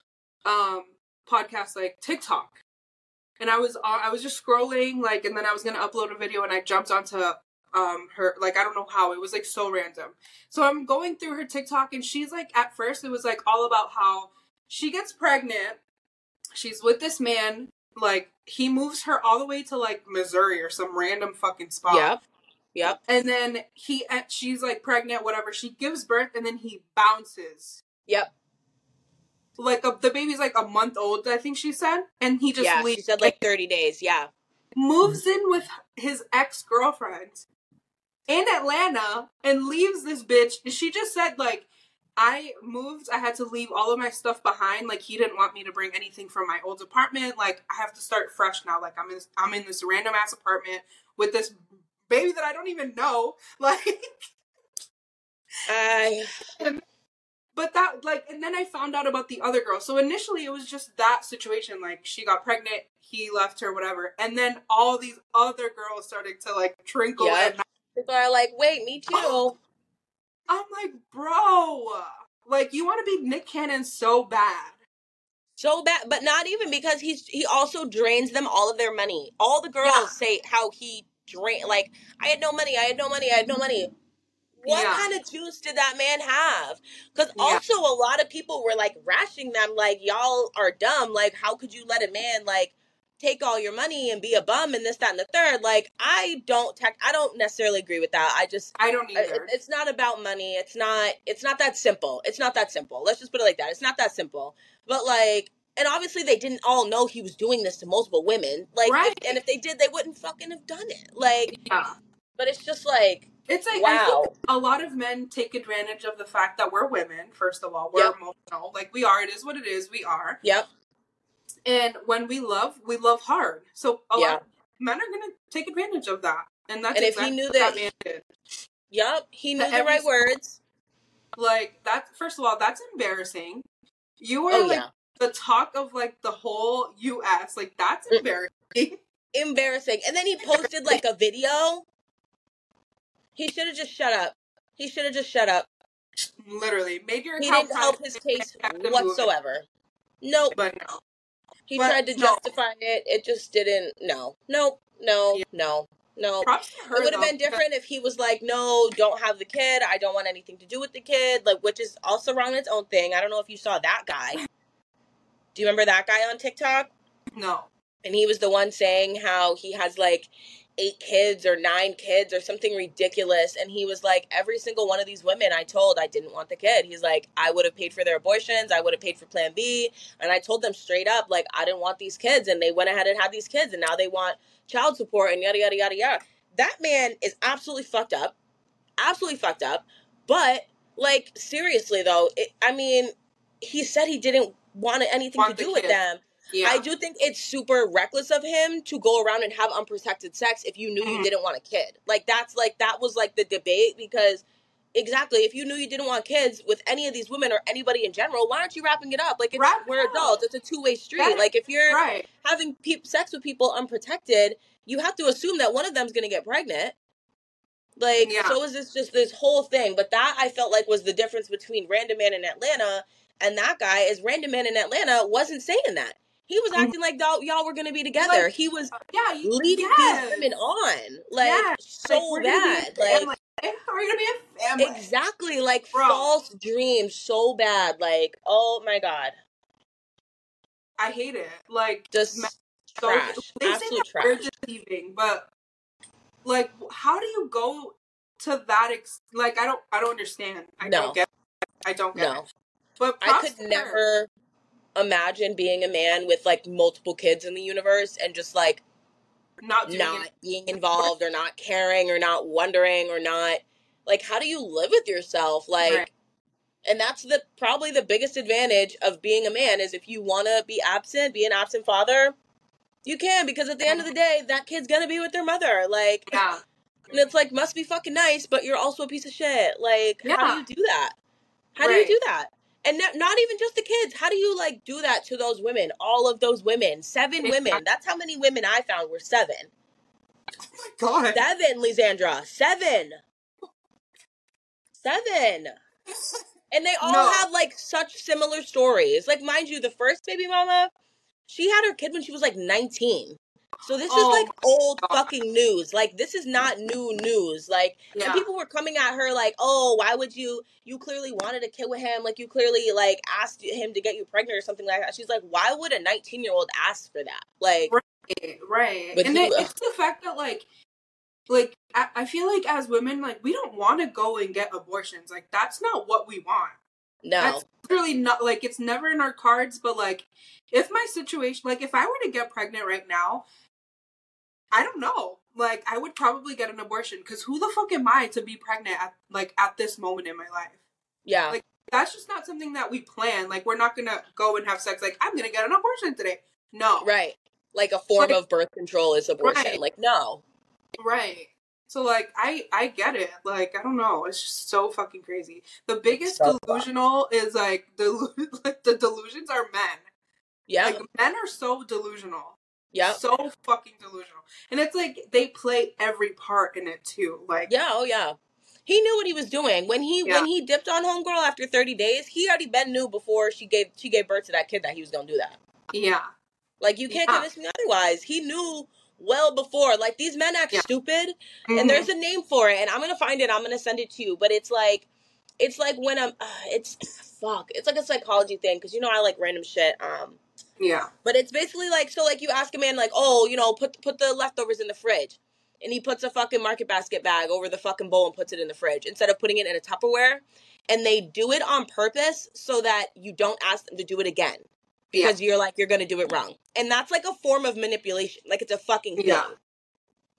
um podcast like TikTok, and I was on, I was just scrolling like, and then I was gonna upload a video, and I jumped onto um her like I don't know how it was like so random. So I'm going through her TikTok, and she's like at first it was like all about how she gets pregnant, she's with this man, like he moves her all the way to like Missouri or some random fucking spot. Yep, yep, And then he, and she's like pregnant, whatever. She gives birth, and then he bounces. yep. Like a, the baby's like a month old, I think she said, and he just yeah, leaves. she said like 30 days. Yeah. moves in with his ex girlfriend in Atlanta and leaves this bitch. She just said like. I moved. I had to leave all of my stuff behind. Like he didn't want me to bring anything from my old apartment. Like I have to start fresh now. Like I'm in. I'm in this random ass apartment with this baby that I don't even know. Like uh, I But that like and then I found out about the other girl. So initially it was just that situation like she got pregnant, he left her whatever. And then all these other girls started to like trinkle Yep. and people are like, wait, me too. I'm like, "Bro, like you want to be Nick Cannon so bad." So bad, but not even because he's he also drains them all of their money. All the girls Yeah. say how he drain like I had no money, I had no money, I had no money. What Yeah. kind of juice did that man have? Because Yeah. also a lot of people were like rashing them, like y'all are dumb. Like how could you let a man like take all your money and be a bum and this, that, and the third? Like I don't tech, I don't necessarily agree with that. I just I don't either. it- it's not about money it's not it's not that simple it's not that simple let's just put it like that it's not that simple but like and obviously they didn't all know he was doing this to multiple women like Right. if, and if they did they wouldn't fucking have done it like yeah. but it's just like It's like wow a lot of men take advantage of the fact that we're women, first of all. We're Yep. emotional. Like we are, it is what it is, we are. yep And when we love, we love hard. So a Yeah. lot of men are gonna take advantage of that. And that's And if he knew what that- man did. yep he knew the right words Like that first of all, that's embarrassing. You are oh like yeah the talk of like the whole US. Like that's embarrassing. embarrassing and then he posted like a video he should have just shut up he should have just shut up Literally. Made your he didn't help his case and kept it moving. whatsoever nope But no. He But tried to no. justify it. It just didn't. No, no, no, Yeah. no, No. Her, It would have been different if he was like, "No, don't have the kid. I don't want anything to do with the kid." Like, which is also wrong in its own thing. I don't know if you saw that guy. Do you remember that guy on TikTok? No. And he was the one saying how he has like eight kids or nine kids or something ridiculous. And he was like, every single one of these women I told I didn't want the kid. He's like, I would have paid for their abortions. I would have paid for Plan B. And I told them straight up, like, I didn't want these kids. And they went ahead and had these kids. And now they want child support and yada, yada, yada, yada. That man is absolutely fucked up. Absolutely fucked up. But, like, seriously, though, it, I mean, he said he didn't want anything Want to do with them. Yeah. I do think it's super reckless of him to go around and have unprotected sex if you knew you Mhm. didn't want a kid. Like that's like that was like the debate because exactly if you knew you didn't want kids with any of these women or anybody in general, why aren't you wrapping it up? Like it's we're adults. It's a two way street. That- like if you're right. having pe- sex with people unprotected, you have to assume that one of them's gonna get pregnant. Like Yeah. so is this just this whole thing? But that I felt like was the difference between Random Man in Atlanta and that guy is Random Man in Atlanta wasn't saying that. He was Mhm. acting like y'all, y'all were gonna be together. Like, he was Yeah. you- leading yes. these women on like Yes. so Like, we're gonna be a bad. Like family. We're gonna be a family. exactly like Bro. false dreams so bad. Like oh my god, I hate it. Like just trash, So, they absolute that we're trash. deceiving, but like, how do you go to that? Ex- like, I don't, I don't understand. I No. don't get. It. I don't get No, it. But I could never imagine being a man with like multiple kids in the universe and just like not not it. being involved or not caring or not wondering or not like how do you live with yourself? Like Right. and that's the probably the biggest advantage of being a man is if you want to be absent be an absent father you can because at the end of the day that kid's gonna be with their mother. Like Yeah. and it's like must be fucking nice but you're also a piece of shit. Like how do you do that? How do you do that and not, even just the kids how do you like do that to those women all of those women seven women that's how many women i found were seven Oh my god. Seven, Lisandra. Seven. Seven. And they all No. have like such similar stories. Like, mind you, the first baby mama, she had her kid when she was like 19. So this Oh is like old God. fucking news. Like this is not new news. Like yeah. and people were coming at her like, "Oh, why would you? You clearly wanted a kid with him. Like you clearly like asked him to get you pregnant or something like that." She's like, "Why would a 19 year old ask for that?" Like, Right, right. But and it, it's the fact that like like I, I feel like as women like we don't want to go and get abortions like that's not what we want no, that's really not like it's never in our cards but like if my situation like if i were to get pregnant right now i don't know like i would probably get an abortion because who the fuck am i to be pregnant at like at this moment in my life yeah, like, that's just not something that we plan like we're not gonna go and have sex like i'm gonna get an abortion today no right. Like a form Like- of birth control is abortion. Right. Like no, Right. So like I I get it. Like I don't know. It's just so fucking crazy. The biggest So delusional is like the like the delusions are men. yeah, Like men are so delusional. yeah, So fucking delusional. And it's like they play every part in it too. Like yeah. Oh yeah. He knew what he was doing when he Yeah. when he dipped on homegirl after 30 days. He already been knew before she gave she gave birth to that kid that he was gonna do that. yeah. Like you can't Yeah. convince me otherwise. He knew well before. Like these men act Yeah. stupid, Mhm. and there's a name for it, and I'm gonna find it. I'm gonna send it to you. But it's like, it's like when I'm, uh, it's fuck. It's like a psychology thing because you know I like random shit. Um, yeah. but it's basically like so like you ask a man like, oh, you know, put put the leftovers in the fridge. And he puts a fucking market basket bag over the fucking bowl and puts it in the fridge instead of putting it in a Tupperware. And they do it on purpose so that you don't ask them to do it again. Because you're like, you're gonna do it wrong. And that's like a form of manipulation. Like it's a fucking thing. Yeah.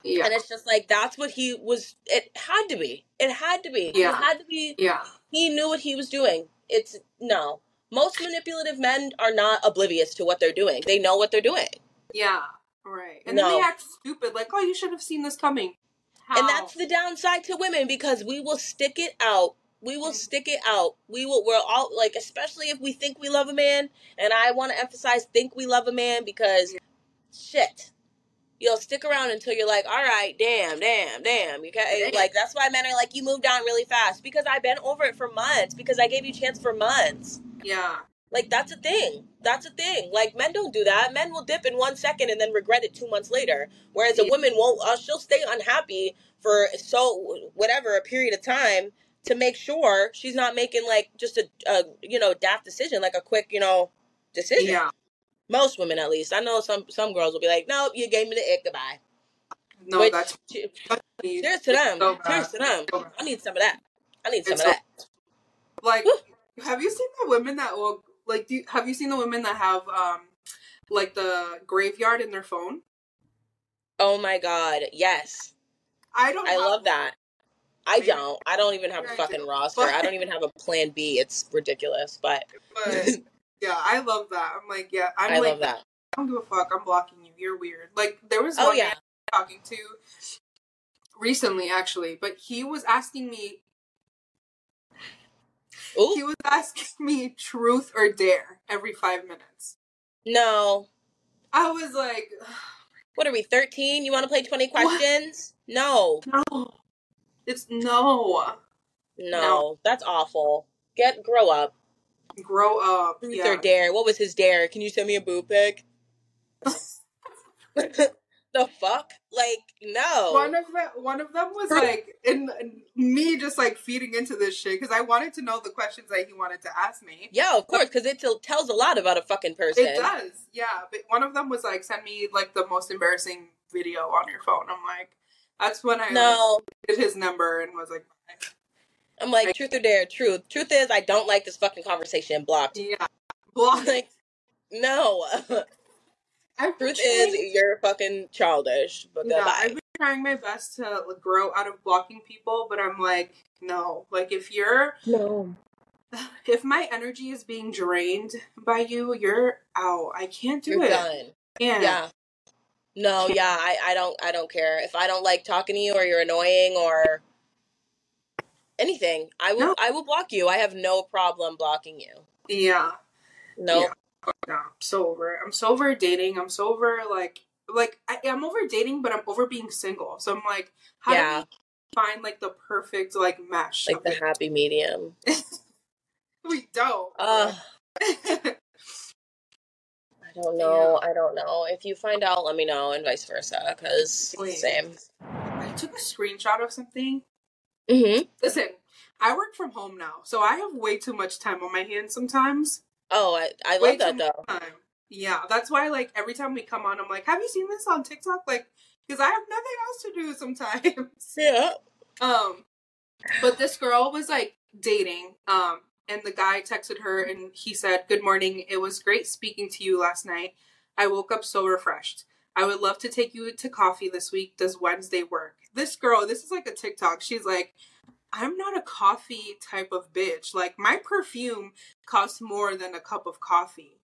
Yeah. And it's just like that's what he was it had to be. It had to be. Yeah. It had to be Yeah. he knew what he was doing. It's no. Most manipulative men are not oblivious to what they're doing. They know what they're doing. Yeah. Right. And No. then they act stupid. Like, oh, you should have seen this coming. How? And that's the downside to women because we will stick it out. We will Mhm. stick it out. We will we're all like especially if we think we love a man and I want to emphasize think we love a man because shit. You'll stick around until you're like, all right, damn, damn, damn. You can Yeah. like that's why men are like, you moved on really fast because I've been over it for months because I gave you chance for months. yeah. Like that's a thing. That's a thing. Like men don't do that. Men will dip in one second and then regret it two months later. Whereas a woman won't. Uh, she'll stay unhappy for so whatever a period of time to make sure she's not making like just a, a you know daft decision, like a quick you know decision. Yeah. Most women, at least. I know some some girls will be like, "Nope, you gave me the ick. Goodbye." No, Which that's, that's cheers to them. so cheers to them. So. I need some of that. I need some It's of so- that. like Woo. have you seen the women that will like do you, have you seen the women that have um like the graveyard in their phone Oh my god, yes. i don't I love that. I don't. I don't even have a fucking roster. I don't even have a plan B. It's ridiculous, but but yeah i love that i'm like yeah i'm I like love that. i don't give a fuck i'm blocking you you're weird like there was Oh one yeah. talking to recently actually but he was asking me he was asking me truth or dare every five minutes no. i was like What are we, 13? You want to play 20 What? questions? No. no it's no No. That's awful. Get, grow up. grow up yeah or dare. What was his dare? Can you send me a boob pic? the fuck? Like, no. One of them, one of them was like, in, in me just like feeding into this shit because I wanted to know the questions that he wanted to ask me. yeah, of course, because it tells a lot about a fucking person. It does, yeah. But one of them was like, send me like the most embarrassing video on your phone. I'm like, that's when I No. did his number and was like, I'm like, truth or dare? Truth. Truth is, I don't like this fucking conversation. Blocked. yeah, block. like, no. I've Truth is, you're fucking childish. But yeah, goodbye. I've been trying my best to like, grow out of blocking people, but I'm like, no. Like if you're no. if my energy is being drained by you, you're out. I can't do You're it. done. Yeah. No, yeah, I, I don't I don't care. If I don't like talking to you or you're annoying or anything, I will No. I will block you. I have no problem blocking you. Yeah. No. Yeah. No, I'm so over it. I'm so over dating. I'm so over like like I, I'm over dating, but I'm over being single. So I'm like, how Yeah. do we find like the perfect like match? Like the happy medium. we don't. Uh don't know. I don't know. If you find out, let me know, and vice versa. Cause same. I took a screenshot of something. Mm-hmm. Listen, I work from home now, so I have way too much time on my hands sometimes. Oh, I I Way love that too though. time. Yeah, that's why like every time we come on, I'm like, have you seen this on TikTok? Like, because I have nothing else to do sometimes. Yeah. um, but this girl was like dating. Um, and the guy texted her and he said, "Good morning. It was great speaking to you last night. I woke up so refreshed. I would love to take you to coffee this week. Does Wednesday work?" This girl, this is like a TikTok. She's like. I'm not a coffee type of bitch. Like my perfume costs more than a cup of coffee.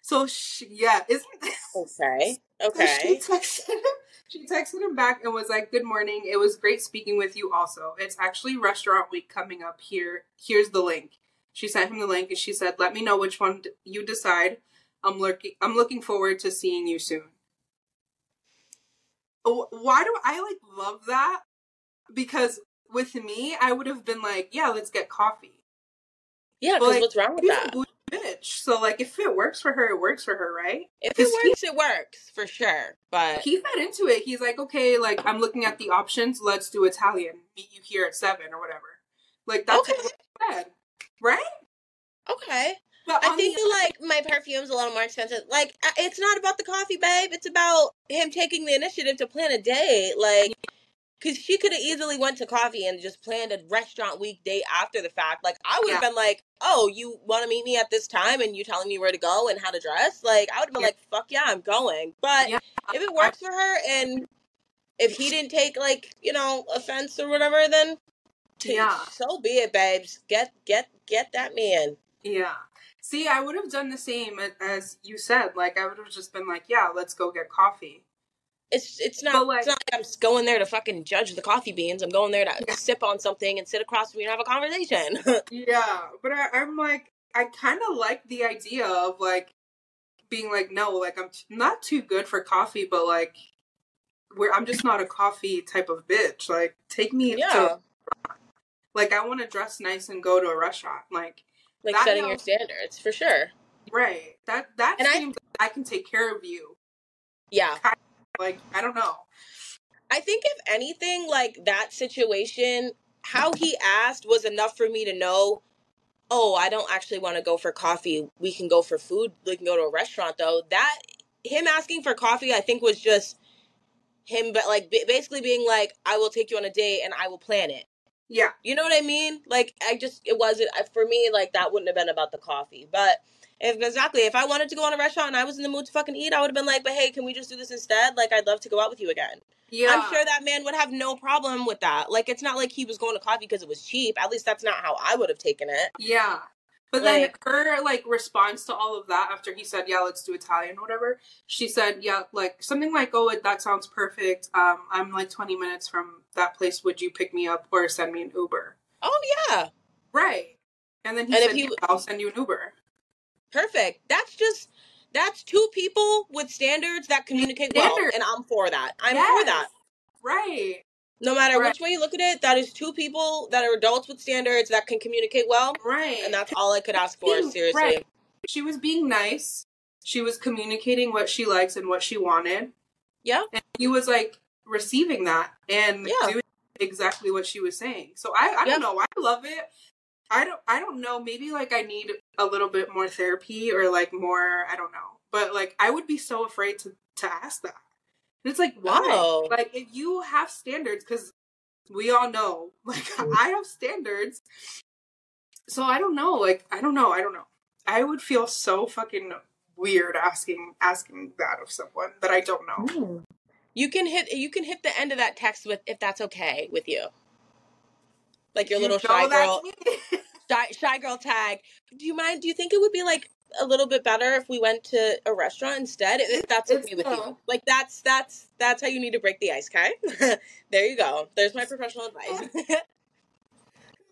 So she, yeah, isn't Okay. so she Okay. texted him. She texted him back and was like, "Good morning. It was great speaking with you. Also, it's actually restaurant week coming up here. Here's the link." She sent him the link and she said, "Let me know which one you decide. I'm looking. I'm looking forward to seeing you soon." Why do I like love that? Because with me, I would have been like, "Yeah, let's get coffee." Yeah, because like, what's wrong with that? bitch. So like, if it works for her, it works for her, right? If it 'cause he- works, it works for sure. But he fed into it. He's like, okay, like I'm looking at the options. Let's do Italian. Meet you here at seven or whatever. Like that's Okay. what he said, right? okay. But I think the- that like my perfume's a little more expensive. Like it's not about the coffee, babe. It's about him taking the initiative to plan a date. Like, cause she could have easily went to coffee and just planned a restaurant week date after the fact. Like I would have Yeah. been like, oh, you want to meet me at this time and you telling me where to go and how to dress? Like I would have been Yeah. like, fuck yeah, I'm going. But Yeah. if it works for her and if he didn't take like you know offense or whatever, then Yeah. so be it, babes. Get get get that man. yeah. See, I would have done the same as you said. Like I would have just been like, yeah, let's go get coffee. It's it's not like- it's not like I'm going there to fucking judge the coffee beans. I'm going there to Yeah. sip on something and sit across from you and have a conversation. Yeah, but I, I'm like, I kind of like the idea of like being like, no, like I'm t- not too good for coffee, but like, where I'm just not a coffee type of bitch. Like, take me yeah. to like I want to dress nice and go to a restaurant. Like like setting your standards for sure. Right. That that And I- seems like I can take care of you. Yeah. Like I don't know. I think if anything, like that situation, how he asked was enough for me to know, oh, I don't actually want to go for coffee. We can go for food. We can go to a restaurant though. That him asking for coffee, I think was just him, but like basically being like, I will take you on a date and I will plan it. Yeah. You know what I mean? Like I just it wasn't for me. Like that wouldn't have been about the coffee, but. If, exactly. If I wanted to go on a restaurant and I was in the mood to fucking eat, I would have been like, "But hey, can we just do this instead? Like, I'd love to go out with you again." Yeah. I'm sure that man would have no problem with that. Like, it's not like he was going to coffee because it was cheap. At least that's not how I would have taken it. Yeah. But Like- then her like response to all of that after he said, "Yeah, let's do Italian, whatever." She said, "Yeah, like something like, oh, that sounds perfect. Um, I'm like 20 minutes from that place. Would you pick me up or send me an Uber?" Oh yeah, Right. And then he And said, he- "Yeah, "I'll send you an Uber." perfect. That's just that's two people with standards that communicate well, and I'm for that. I'm Yes. for that. Right. No matter Right. which way you look at it, that is two people that are adults with standards that can communicate well, Right. and that's all I could ask for. Seriously. right. She was being nice. She was communicating what she likes and what she wanted. Yeah. And he was like receiving that and Yeah. doing exactly what she was saying. So I, I Yeah. don't know. I love it. I don't I don't know. Maybe like I need a little bit more therapy or like more I don't know. But like I would be so afraid to to ask that. And it's like why? Oh. Like if you have standards cuz we all know like mm-hmm. I have standards. So I don't know. Like I don't know. I don't know. I would feel so fucking weird asking asking that of someone that I don't know. Mm. You can hit you can hit the end of that text with if that's okay with you. Like your You little shy girl shy, shy girl tag. Do you mind? Do you think it would be like a little bit better if we went to a restaurant instead? If that's It's okay with you. Uh, like that's that's that's how you need to break the ice, okay? there you go. There's my professional advice.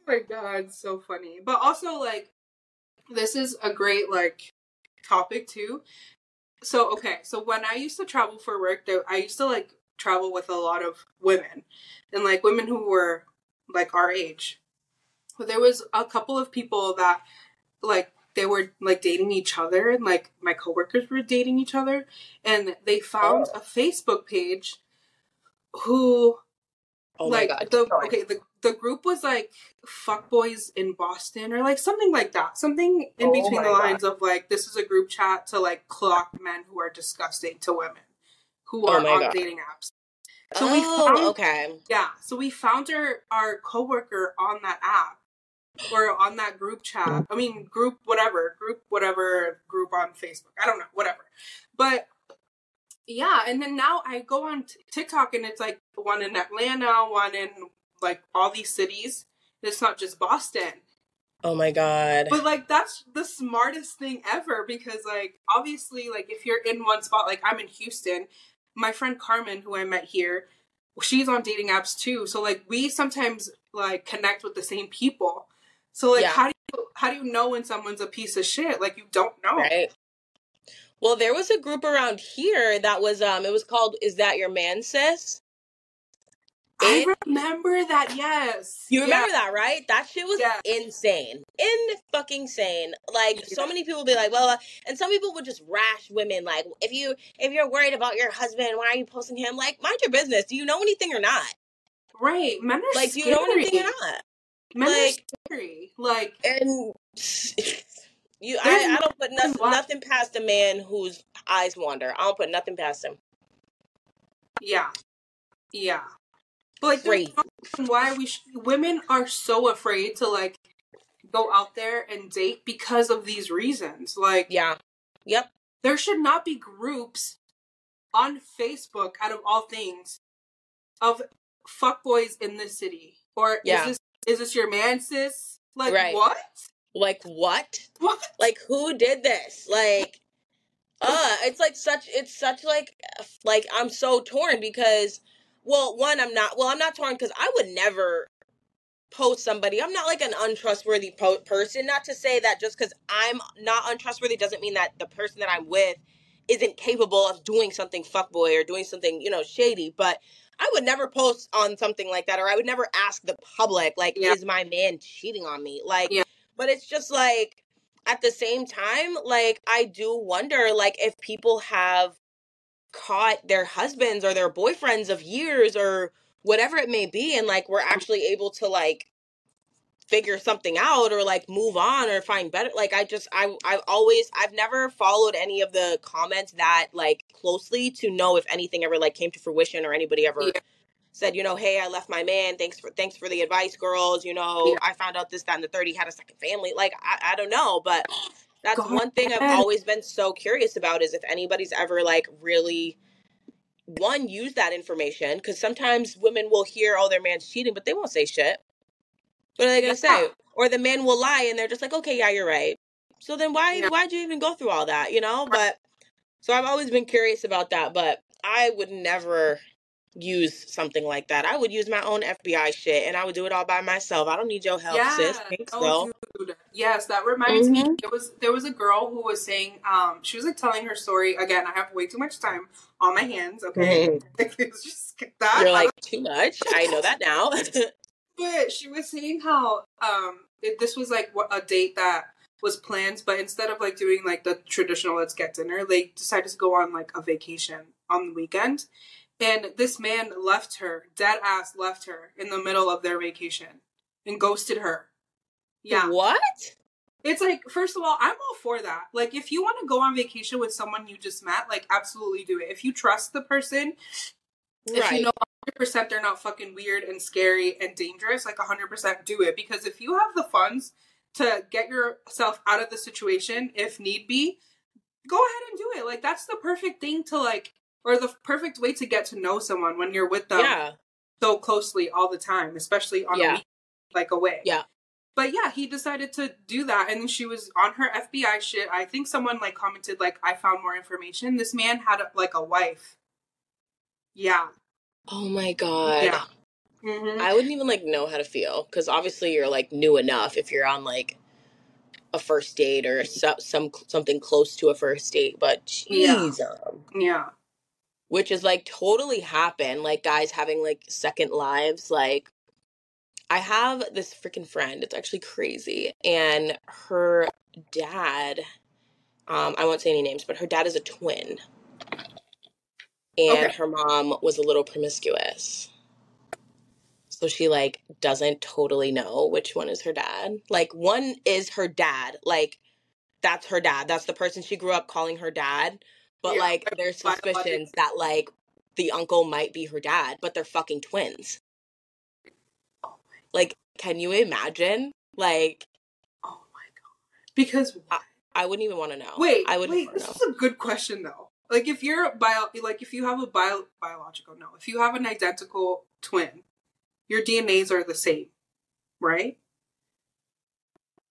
Oh my god, so funny. But also like this is a great like topic too. So okay, so when I used to travel for work, there I used to like travel with a lot of women and like women who were like our age. But there was a couple of people that like they were like dating each other and like my coworkers were dating each other and they found oh. a Facebook page who oh like my god. the going. okay the the group was like fuck boys in Boston or like something like that. Something in Oh between the God. lines of like this is a group chat to like clock men who are disgusting to women who Oh are on God. dating apps. So we oh, found okay. yeah, so we found our our coworker on that app or on that group chat. I mean, group whatever, group whatever, group on Facebook. I don't know, whatever. But yeah, and then now I go on t- TikTok and it's like one in Atlanta, one in like all these cities. It's not just Boston. Oh my god. But like that's the smartest thing ever because like obviously like if you're in one spot like I'm in Houston, my friend Carmen who I met here, she's on dating apps too. So like we sometimes like connect with the same people. So like Yeah. how do you how do you know when someone's a piece of shit? Like you don't know. Right. Well, there was a group around here that was um it was called Is That Your Man Sis? I remember that, yes. You Yeah. remember that, right? That shit was Yeah. insane. In fucking sane. Like so many people be like, well, uh, and some people would just rash women like, if you if you're worried about your husband, why are you posting him? Like, mind your business. Do you know anything or not? Right. Men are Like, do you know anything or not? Men Like- scary. Like And you, I, I don't put nothing, nothing past a man whose eyes wander. I don't put nothing past him. Yeah. Yeah. But like there's Crazy. no reason why we sh- women are so afraid to like go out there and date because of these reasons. Like Yeah. Yep. there should not be groups on Facebook out of all things of fuckboys in this city. Or Yeah. is this is this your man sis? Like Right. what? Like what? What? Like who did this? Like uh it's like such it's such like like I'm so torn because well, one I'm not well, I'm not torn cuz I would never post somebody. I'm not like an untrustworthy po- person, not to say that just cuz I'm not untrustworthy doesn't mean that the person that I'm with isn't capable of doing something fuckboy or doing something, you know, shady, but I would never post on something like that or I would never ask the public like Yeah. is my man cheating on me? Like Yeah. But it's just like at the same time, like I do wonder like if people have caught their husbands or their boyfriends of years or whatever it may be and like we're actually able to like figure something out or like move on or find better like i just i i've always i've never followed any of the comments that like closely to know if anything ever like came to fruition or anybody ever yeah. said you know hey i left my man thanks for thanks for the advice girls you know yeah. i found out this that and the 30 had a second family like i, I don't know but that's God. one thing i've always been so curious about is if anybody's ever like really one use that information because sometimes women will hear oh their man's cheating but they won't say shit what are they gonna yeah. say? Or the men will lie and they're just like, okay, yeah, you're right. So then why yeah. why'd you even go through all that? You know? But so I've always been curious about that, but I would never use something like that. I would use my own FBI shit and I would do it all by myself. I don't need your help, yeah. sis. Thanks, oh, dude. Yes, that reminds mm-hmm. me. It was there was a girl who was saying, um, she was like telling her story. Again, I have way too much time on my hands. Okay, mm-hmm. just that. You're like too much. I know that now. but she was saying how um it, this was like a date that was planned, but instead of like doing like the traditional let's get dinner, they decided to go on like a vacation on the weekend. And this man left her, dead ass left her in the middle of their vacation and ghosted her. Yeah. What? It's like, first of all, I'm all for that. Like, if you want to go on vacation with someone you just met, like, absolutely do it. If you trust the person, right. if you know 100% they're not fucking weird and scary and dangerous, like 100% do it. Because if you have the funds to get yourself out of the situation, if need be, go ahead and do it. Like, that's the perfect thing to, like, or the perfect way to get to know someone when you're with them yeah. so closely all the time, especially on yeah. a week, like away. Yeah. But yeah, he decided to do that, and she was on her FBI shit. I think someone like commented like, "I found more information." This man had like a wife. Yeah, Oh my god. Yeah. Mm-hmm. I wouldn't even like know how to feel because obviously you're like new enough if you're on like a first date or so, some something close to a first date, but jeez, yeah. yeah, which is like totally happen. Like guys having like second lives. Like I have this freaking friend. It's actually crazy, and her dad. Um, I won't say any names, but her dad is a twin and okay. her mom was a little promiscuous. So she like doesn't totally know which one is her dad. Like one is her dad. Like that's her dad. That's the person she grew up calling her dad. But yeah. like there's suspicions that like the uncle might be her dad, but they're fucking twins. Like, can you imagine? Like, oh my god! Because I, I wouldn't even want to know. Wait, I would. Wait, this know. is a good question though. Like if you're bio, like if you have a bio biological no, if you have an identical twin, your DNAs are the same, right?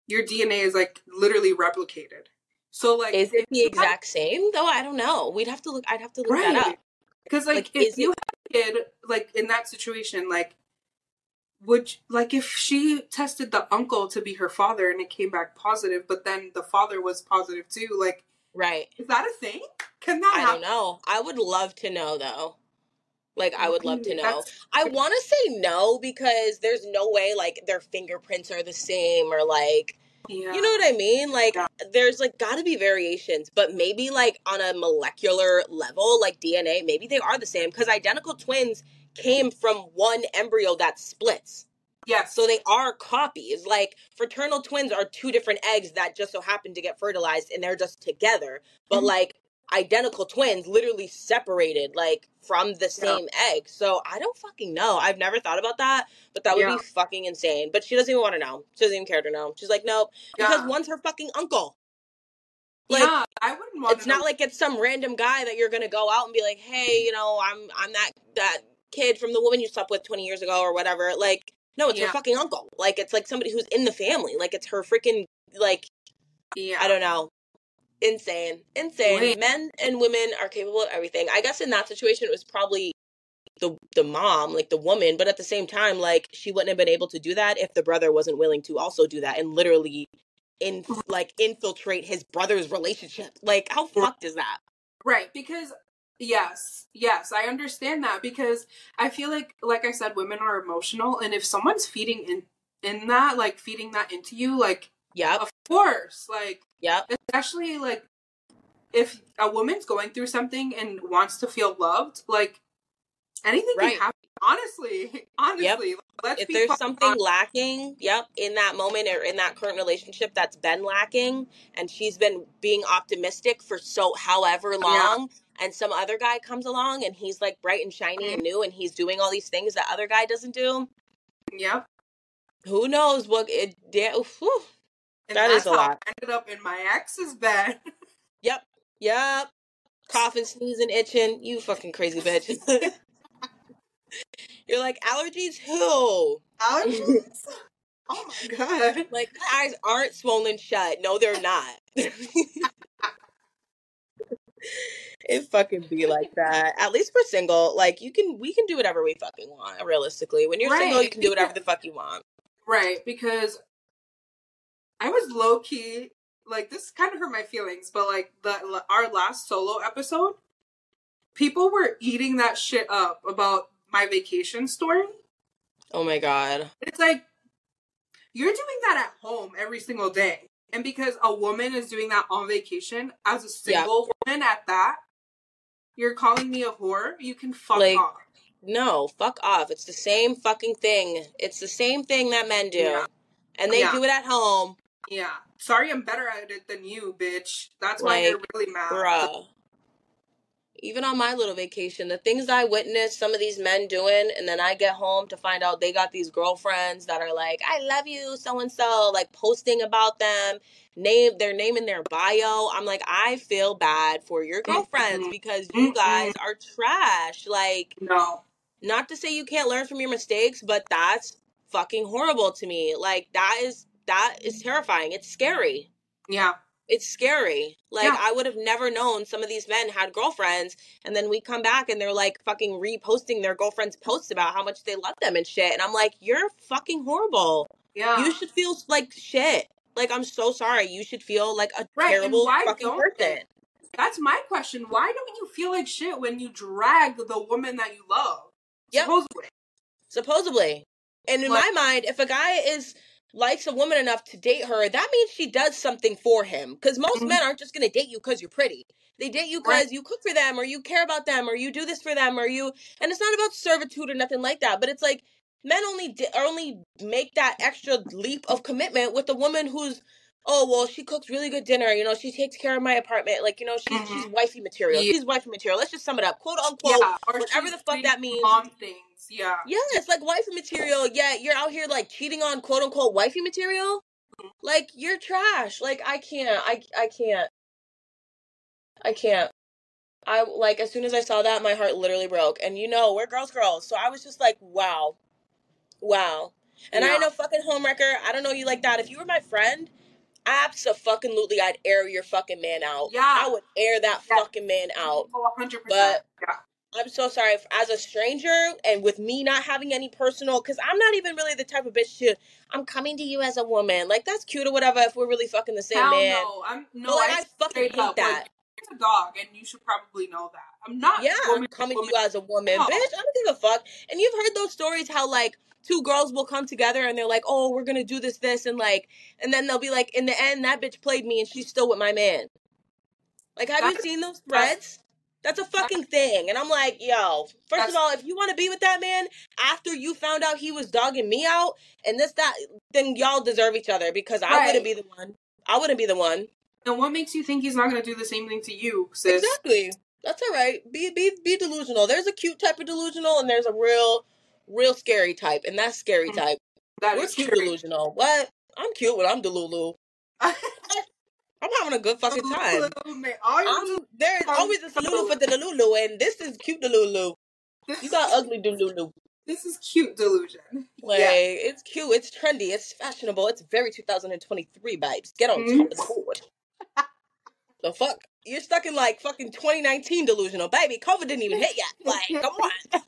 Your DNA is like literally replicated. So like, is it the exact have, same though? I don't know. We'd have to look. I'd have to look right. that up. Because like, like, if you it, had a kid like in that situation, like would like if she tested the uncle to be her father and it came back positive, but then the father was positive too, like right? Is that a thing? Can that? I happen? don't know. I would love to know though. Like I would love to know. I want to say no because there's no way like their fingerprints are the same or like yeah. you know what I mean? Like yeah. there's like got to be variations, but maybe like on a molecular level like DNA, maybe they are the same cuz identical twins came from one embryo that splits. Yes. So they are copies. Like fraternal twins are two different eggs that just so happen to get fertilized and they're just together. But mm-hmm. like identical twins literally separated like from the same yeah. egg. So I don't fucking know. I've never thought about that, but that would yeah. be fucking insane. But she doesn't even want to know. She doesn't even care to know. She's like, nope, because one's her fucking uncle. Like, yeah, I wouldn't want. It's not know. like it's some random guy that you're gonna go out and be like, hey, you know, I'm I'm that that kid from the woman you slept with 20 years ago or whatever. Like, no, it's her fucking uncle. Like, it's like somebody who's in the family. Like, it's her freaking like. Yeah. I don't know insane, insane. Wait. Men and women are capable of everything. I guess in that situation, it was probably the the mom, like the woman, but at the same time, like she wouldn't have been able to do that if the brother wasn't willing to also do that and literally in mm. like infiltrate his brother's relationship. Like, how fucked is that? Right, because yes, yes, I understand that because I feel like, like I said, women are emotional, and if someone's feeding in in that, like feeding that into you, like yeah, Of course, like yeah, especially like if a woman's going through something and wants to feel loved, like anything Right. can happen. Honestly, honestly, let's if there's something honest. lacking, yep, in that moment or in that current relationship that's been lacking, and she's been being optimistic for so however long, and some other guy comes along and he's like bright and shiny Mm-hmm. and new, and he's doing all these things that other guy doesn't do. Yep. Who knows what it? Yeah. And that's is a lot. I ended up in my ex's bed. Yep, yep. Coughing, sneezing, itching. You fucking crazy bitch. You're like allergies. Who? Allergies? oh my god. Like my eyes aren't swollen shut. No, they're not. it fucking be like that. At least we're single. Like you can, we can do whatever we fucking want. Realistically, when you're single, you can do whatever the fuck you want. Right, because I was low key like this kind of hurt my feelings, but like the our last solo episode, people were eating that shit up about my vacation story. Oh my god. It's like you're doing that at home every single day. And because a woman is doing that on vacation as a single woman at that, you're calling me a whore? You can fuck Like, off. No, fuck off. It's the same fucking thing. It's the same thing that men do, Yeah. and they Yeah. do it at home, Yeah. Sorry I'm better at it than you, bitch. That's why you're really mad. bruh. Even on my little vacation, the things I witnessed some of these men doing, and then I get home to find out they got these girlfriends that are like, "I love you, so and so," like posting about them, name their name in their bio. I'm like, I feel bad for your mm-hmm. girlfriends because you mm-hmm. guys are trash. Like, No. not to say you can't learn from your mistakes, but that's fucking horrible to me. Like, that is that is mm-hmm. terrifying. It's scary Yeah. It's scary. Like Yeah. I would have never known some of these men had girlfriends, and then we come back and they're like fucking reposting their girlfriends' posts about how much they love them and shit. And I'm like, you're fucking horrible. Yeah. You should feel like shit. Like I'm so sorry. You should feel like a Right, terrible why fucking person. they? That's my question. Why don't you feel like shit when you drag the woman that you love? Yep. Supposedly. Supposedly. And in Like- my mind, if a guy is likes a woman enough to date her, that means she does something for him. Because most Mhm. men aren't just gonna date you because you're pretty. They date you because you cook for them, or you care about them, or you do this for them, or you. And it's not about servitude or nothing like that. But it's like men only di- only make that extra leap of commitment with a woman who's. Oh well, she cooks really good dinner. You know, she takes care of my apartment. Like you know, she's she's Mhm. wifey material. Yeah. She's wifey material. Let's just sum it up, quote unquote. yeah. Or whatever the fuck that means. Mom things. Yeah. Yeah, it's like wifey material. Yeah, you're out here like cheating on quote unquote wifey material. Like you're trash. Like I can't. I I can't. I can't. I like as soon as I saw that, my heart literally broke. And you know, we're girls, girls. So I was just like, wow, wow. And I Yeah. know fucking homewrecker. I don't know you like that. If you were my friend, absolutely, I'd air your fucking man out. Yeah. I would air that Yeah. fucking man out. Oh, 100%. yeah. I'm so sorry as a stranger and with me not having any personal because I'm not even really the type of bitch to I'm coming to you as a woman like that's cute or whatever if we're really fucking the same Hell man. no. I'm, no, but like I I fucking hate up, that. Like, you're a dog, and you should probably know that. I'm not. yeah, I'm woman to coming to you as a woman, No. bitch. I don't give a fuck. And you've heard those stories how like two girls will come together and they're like, oh, we're gonna do this, this, and like, and then they'll be like, in the end, that bitch played me and she's still with my man. Like, have you seen those threads? That's a fucking thing. And I'm like, yo, first of all, if you want to be with that man after you found out he was dogging me out and this, that, then y'all deserve each other because I wouldn't be the one. I wouldn't be the one. And what makes you think he's not going to do the same thing to you, sis? Exactly. That's all right. Be be be delusional. There's a cute type of delusional and there's a real real scary type, and that's scary Mhm. type. That We're is cute true. delusional. What? I'm cute when I'm delulu. I'm having a good fucking time. I'm there's always a salulu for the delulu, and this is cute delulu. You got ugly delulu. this is cute delusion. Like Yeah. it's cute, it's trendy, it's fashionable, it's very 2023 vibes. Get on Mhm. top of the board. The fuck? You're stuck in like fucking 2019 delusional, baby. COVID didn't even hit yet. Like, come on.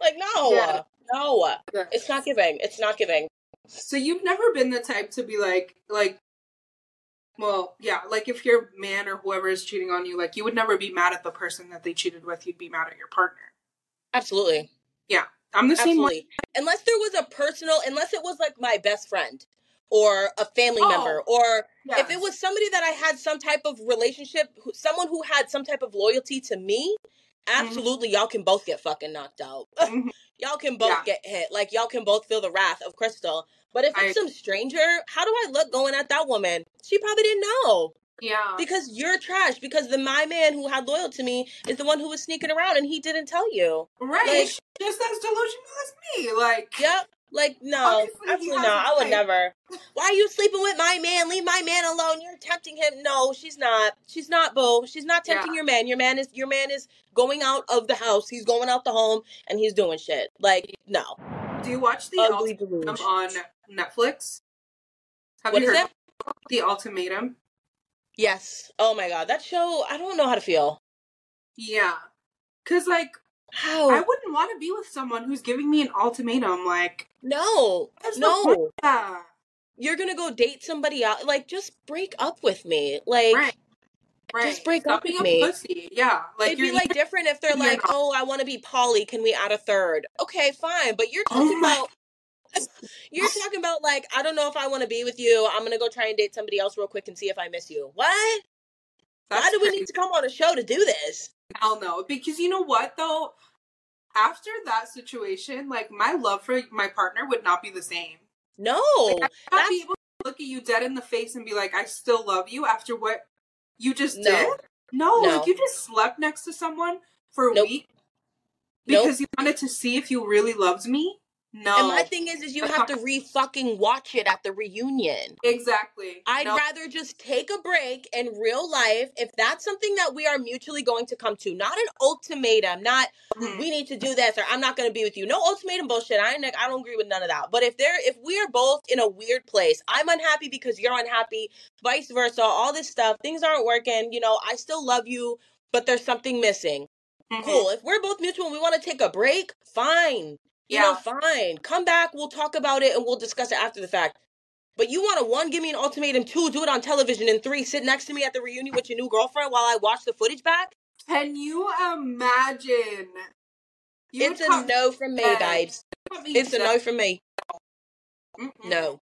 Like, no, Yeah. no, Yeah. it's not giving. It's not giving. So you've never been the type to be like, like, well, yeah, like if your man or whoever is cheating on you, like you would never be mad at the person that they cheated with. You'd be mad at your partner. Absolutely, Yeah, I'm the same way. Unless there was a personal, unless it was like my best friend, or a family Oh, member or Yes. if it was somebody that I had some type of relationship, someone who had some type of loyalty to me, absolutely y'all can both get fucking knocked out. Mhm. y'all can both Yeah. get hit. Like y'all can both feel the wrath of Crystal. But if I- it's some stranger, how do I look going at that woman? She probably didn't know. yeah. Because you're trash. Because the my man who had loyal to me is the one who was sneaking around and he didn't tell you. Right. like- just as delusional as me. Like Yep. Like no, Obviously, absolutely a I would never. Why are you sleeping with my man? Leave my man alone. You're tempting him. No, she's not. She's not, boo. She's not tempting Yeah. your man. Your man is your man is going out of the house. He's going out the home and he's doing shit. Like no, do you watch the ugly ultimatum deluge. on Netflix? Have What you is heard it? the ultimatum? Yes. Oh my god, that show. I don't know how to feel. Yeah. Cause like How? I wouldn't want to be with someone who's giving me an ultimatum. Like no, no. You're gonna go date somebody else. Like just break up with me. Like. right. Right. Just break Stop up being with a me. Pussy. Yeah. Like It'd be like different if they're like, not. "Oh, I want to be poly. Can we add a third? Okay, fine. But you're Oh talking my- about you're talking about like, I don't know if I want to be with you. I'm gonna go try and date somebody else real quick and see if I miss you. What? That's Why do we need to come on a show to do this? Hell no. Because you know what though? After that situation, like my love for my partner would not be the same. No, Like, I would be able to look at you dead in the face and be like, I still love you after what you just No. did. No, No. like you just slept next to someone for a Nope. week Nope. because you wanted to see if you really loved me. No, and my thing is, is you have to re fucking watch it at the reunion. exactly. I'd no. rather just take a break in real life if that's something that we are mutually going to come to. Not an ultimatum, not Mhm. we need to do this or I'm not going to be with you. No ultimatum bullshit. I ain't- I don't agree with none of that. But if they're if we are both in a weird place, I'm unhappy because you're unhappy, vice versa, all this stuff, things aren't working, you know, I still love you, but there's something missing. Mhm. Cool. If we're both mutual and we want to take a break, fine. You know, Yeah. fine. Come back, we'll talk about it and we'll discuss it after the fact. But you want to one, give me an ultimatum, two, do it on television, and three, sit next to me at the reunion with your new girlfriend while I watch the footage back? Can you imagine? You it's a no from me, babes. It's a no from me. Mm-mm. No.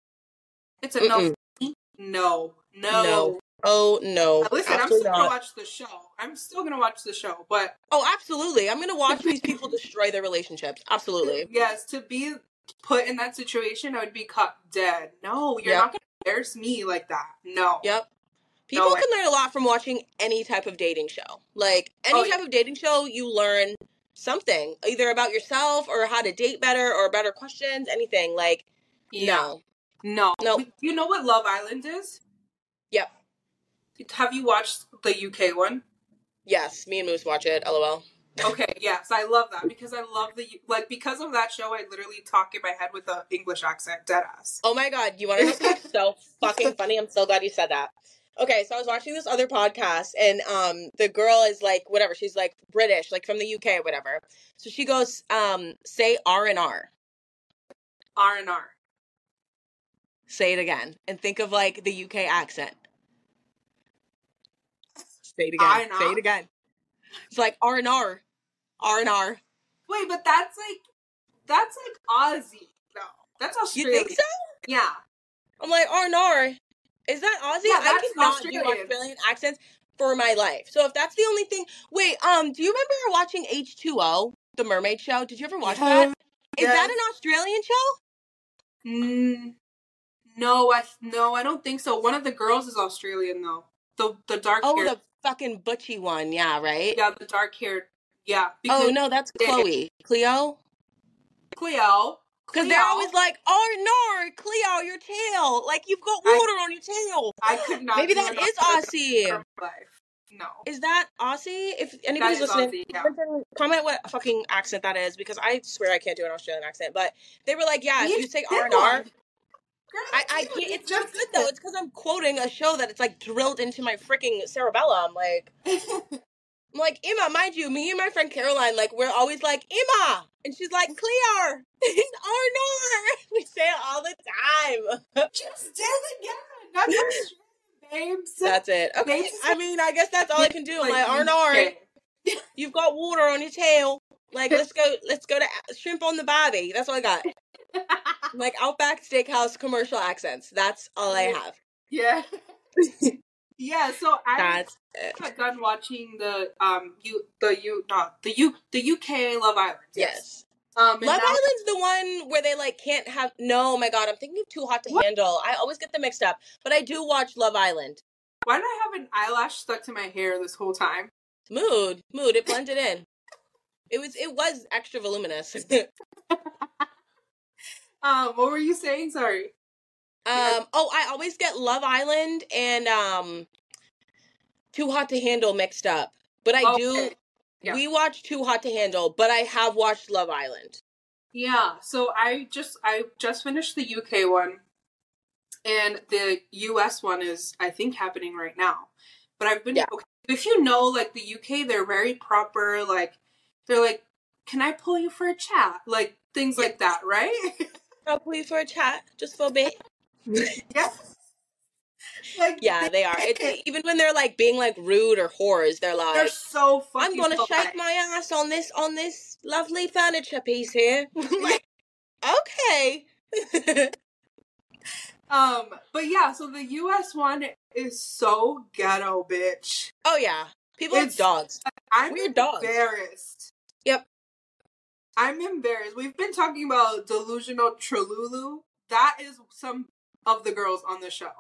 It's a. Mm-mm. me. No. No. No. Oh no. Listen, I'm still gonna watch the show. I'm still gonna watch the show, but Oh, absolutely. I'm gonna watch these people destroy their relationships. Absolutely. yes, to be put in that situation, I would be cut dead. No, you're Yep. not gonna embarrass me like that. No. Yep. People No can learn a lot from watching any type of dating show. Like any Oh, yeah. type of dating show, you learn something either about yourself or how to date better or better questions. Anything like Yeah. no, No. No. You know what Love Island is? Have you watched the UK one? yes, me and Moose watch it. LOL. Okay, yes, I love that because I love the like because of that show. I literally talk in my head with an English accent, dead ass. Oh my god, you want to know so fucking funny? I'm so glad you said that. Okay, so I was watching this other podcast, and um, the girl is like, whatever, she's like British, like from the UK or whatever. So she goes, um, say R and R. R and R. Say it again, and think of like the UK accent. Say it again. R&R? Say it again. It's like R and R, R and R. Wait, but that's like that's like Aussie. No, that's Australian. You think so? Yeah. I'm like R and R. Is that Aussie? Yeah, I cannot do Australian. Australian accents for my life. So if that's the only thing, wait. Um, do you remember watching H two O, the Mermaid Show? Did you ever watch that? Is Yes. that an Australian show? Mm, no, I no, I don't think so. One of the girls is Australian though. The the dark Oh, hair. the fucking butchy one. Yeah, right. yeah, the dark haired. Yeah. Oh no, that's Yeah. Chloe, Cleo. Cleo. Because they're always like, "Oh no, Cleo, your tail! Like you've got I- water on your tail." I could not. Maybe that is Aussie. No. Is that Aussie? If anybody's listening, Aussie, yeah. comment what fucking accent that is because I swear I can't do an Australian accent. But they were like, yeah, if You say R and R, I I can't. It's just not good though. It's because I'm quoting a show that it's like drilled into my freaking cerebellum. Like I'm like Emma, mind you, me and my friend Caroline, like we're always like Emma, and she's like Clear, it's R. We say it all the time. Just do it again. That's Australian, babes. That's it. Okay. Babes. I mean, I guess that's all I can do. I'm Like, like R and R. okay. You've got water on your tail. Like let's go. Let's go to shrimp on the barbie. That's all I got. like Outback Steakhouse commercial accents. That's all I have. Yeah. yeah, so I got done watching the um you the you not the U the UK Love Island. Yes. Um Love now- Island's the one where they like can't have. No, my god, I'm thinking of Too Hot to What? Handle. I always get them mixed up, but I do watch Love Island. why did I have an eyelash stuck to my hair this whole time? Mood, mood. It blended in. It was it was extra voluminous. Um what were you saying? Sorry. Um. Oh, I always get Love Island and um, Too Hot to Handle mixed up. But I do. Yeah. We watch Too Hot to Handle, but I have watched Love Island. Yeah, so I just I just finished the UK one, and the US one is I think happening right now. But I've been Yeah. okay, if you know like the UK, they're very proper. Like they're like, "Can I pull you for a chat?" Like things like that, right? I'll please for a chat, just for a bit. yeah. Like Yeah, they are. It's even when they're like being like rude or whores, they're like they're so fucking. "I'm gonna shake my ass on this on this lovely furniture piece here." Like, okay. Um, but yeah, so the US one is so ghetto, bitch. oh yeah, people have It's- dogs. I'm We're dogs. embarrassed. I'm embarrassed. We've been talking about delusional Trululu. That is some of the girls on the show.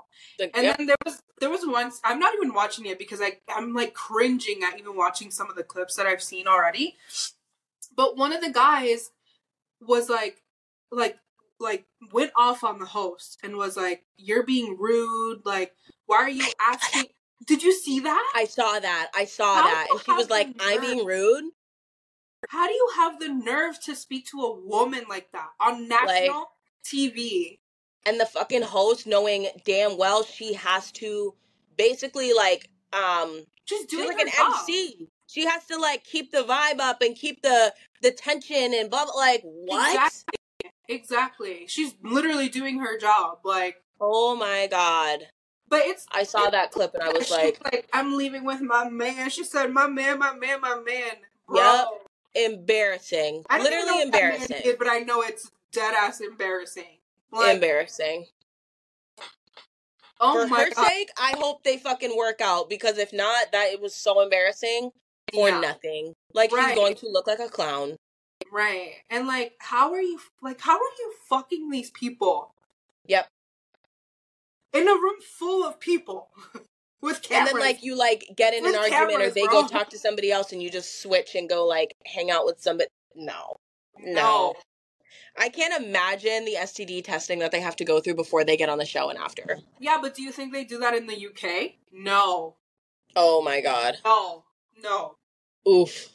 And yep. then there was there was once I'm not even watching it because I I'm like cringing at even watching some of the clips that I've seen already. But one of the guys was like like like went off on the host and was like, You're being rude, like why are you asking did you see that? I saw that. I saw How that, and she was like, "I'm being rude." How do you have the nerve to speak to a woman like that on national TV? and the fucking host knowing damn well she has to basically like um She's she's doing like an job. MC. She has to like keep the vibe up and keep the the tension and blah blah like what? Exactly. Exactly. She's literally doing her job. Like, Oh my god. but it's I saw that clip and I was like like, I'm leaving with my man. She said, my man, my man, my man. Bro. Yep. Embarrassing. I don't know Literally what that man embarrassing. did, but I know it's dead ass embarrassing. Like, embarrassing. oh For my her god. sake, I hope they fucking work out because if not, that it was so embarrassing for Yeah. nothing. Like Right. she's going to look like a clown. Right. And like, how are you, like, how are you fucking these people Yep. in a room full of people with And then like you like get in an With argument or they bro. go talk to somebody else and you just switch and go like hang out with somebody. No. no. no. I can't imagine the STD testing that they have to go through before they get on the show and after. Yeah, but do you think they do that in the UK? No. Oh my god. No. No. Oof.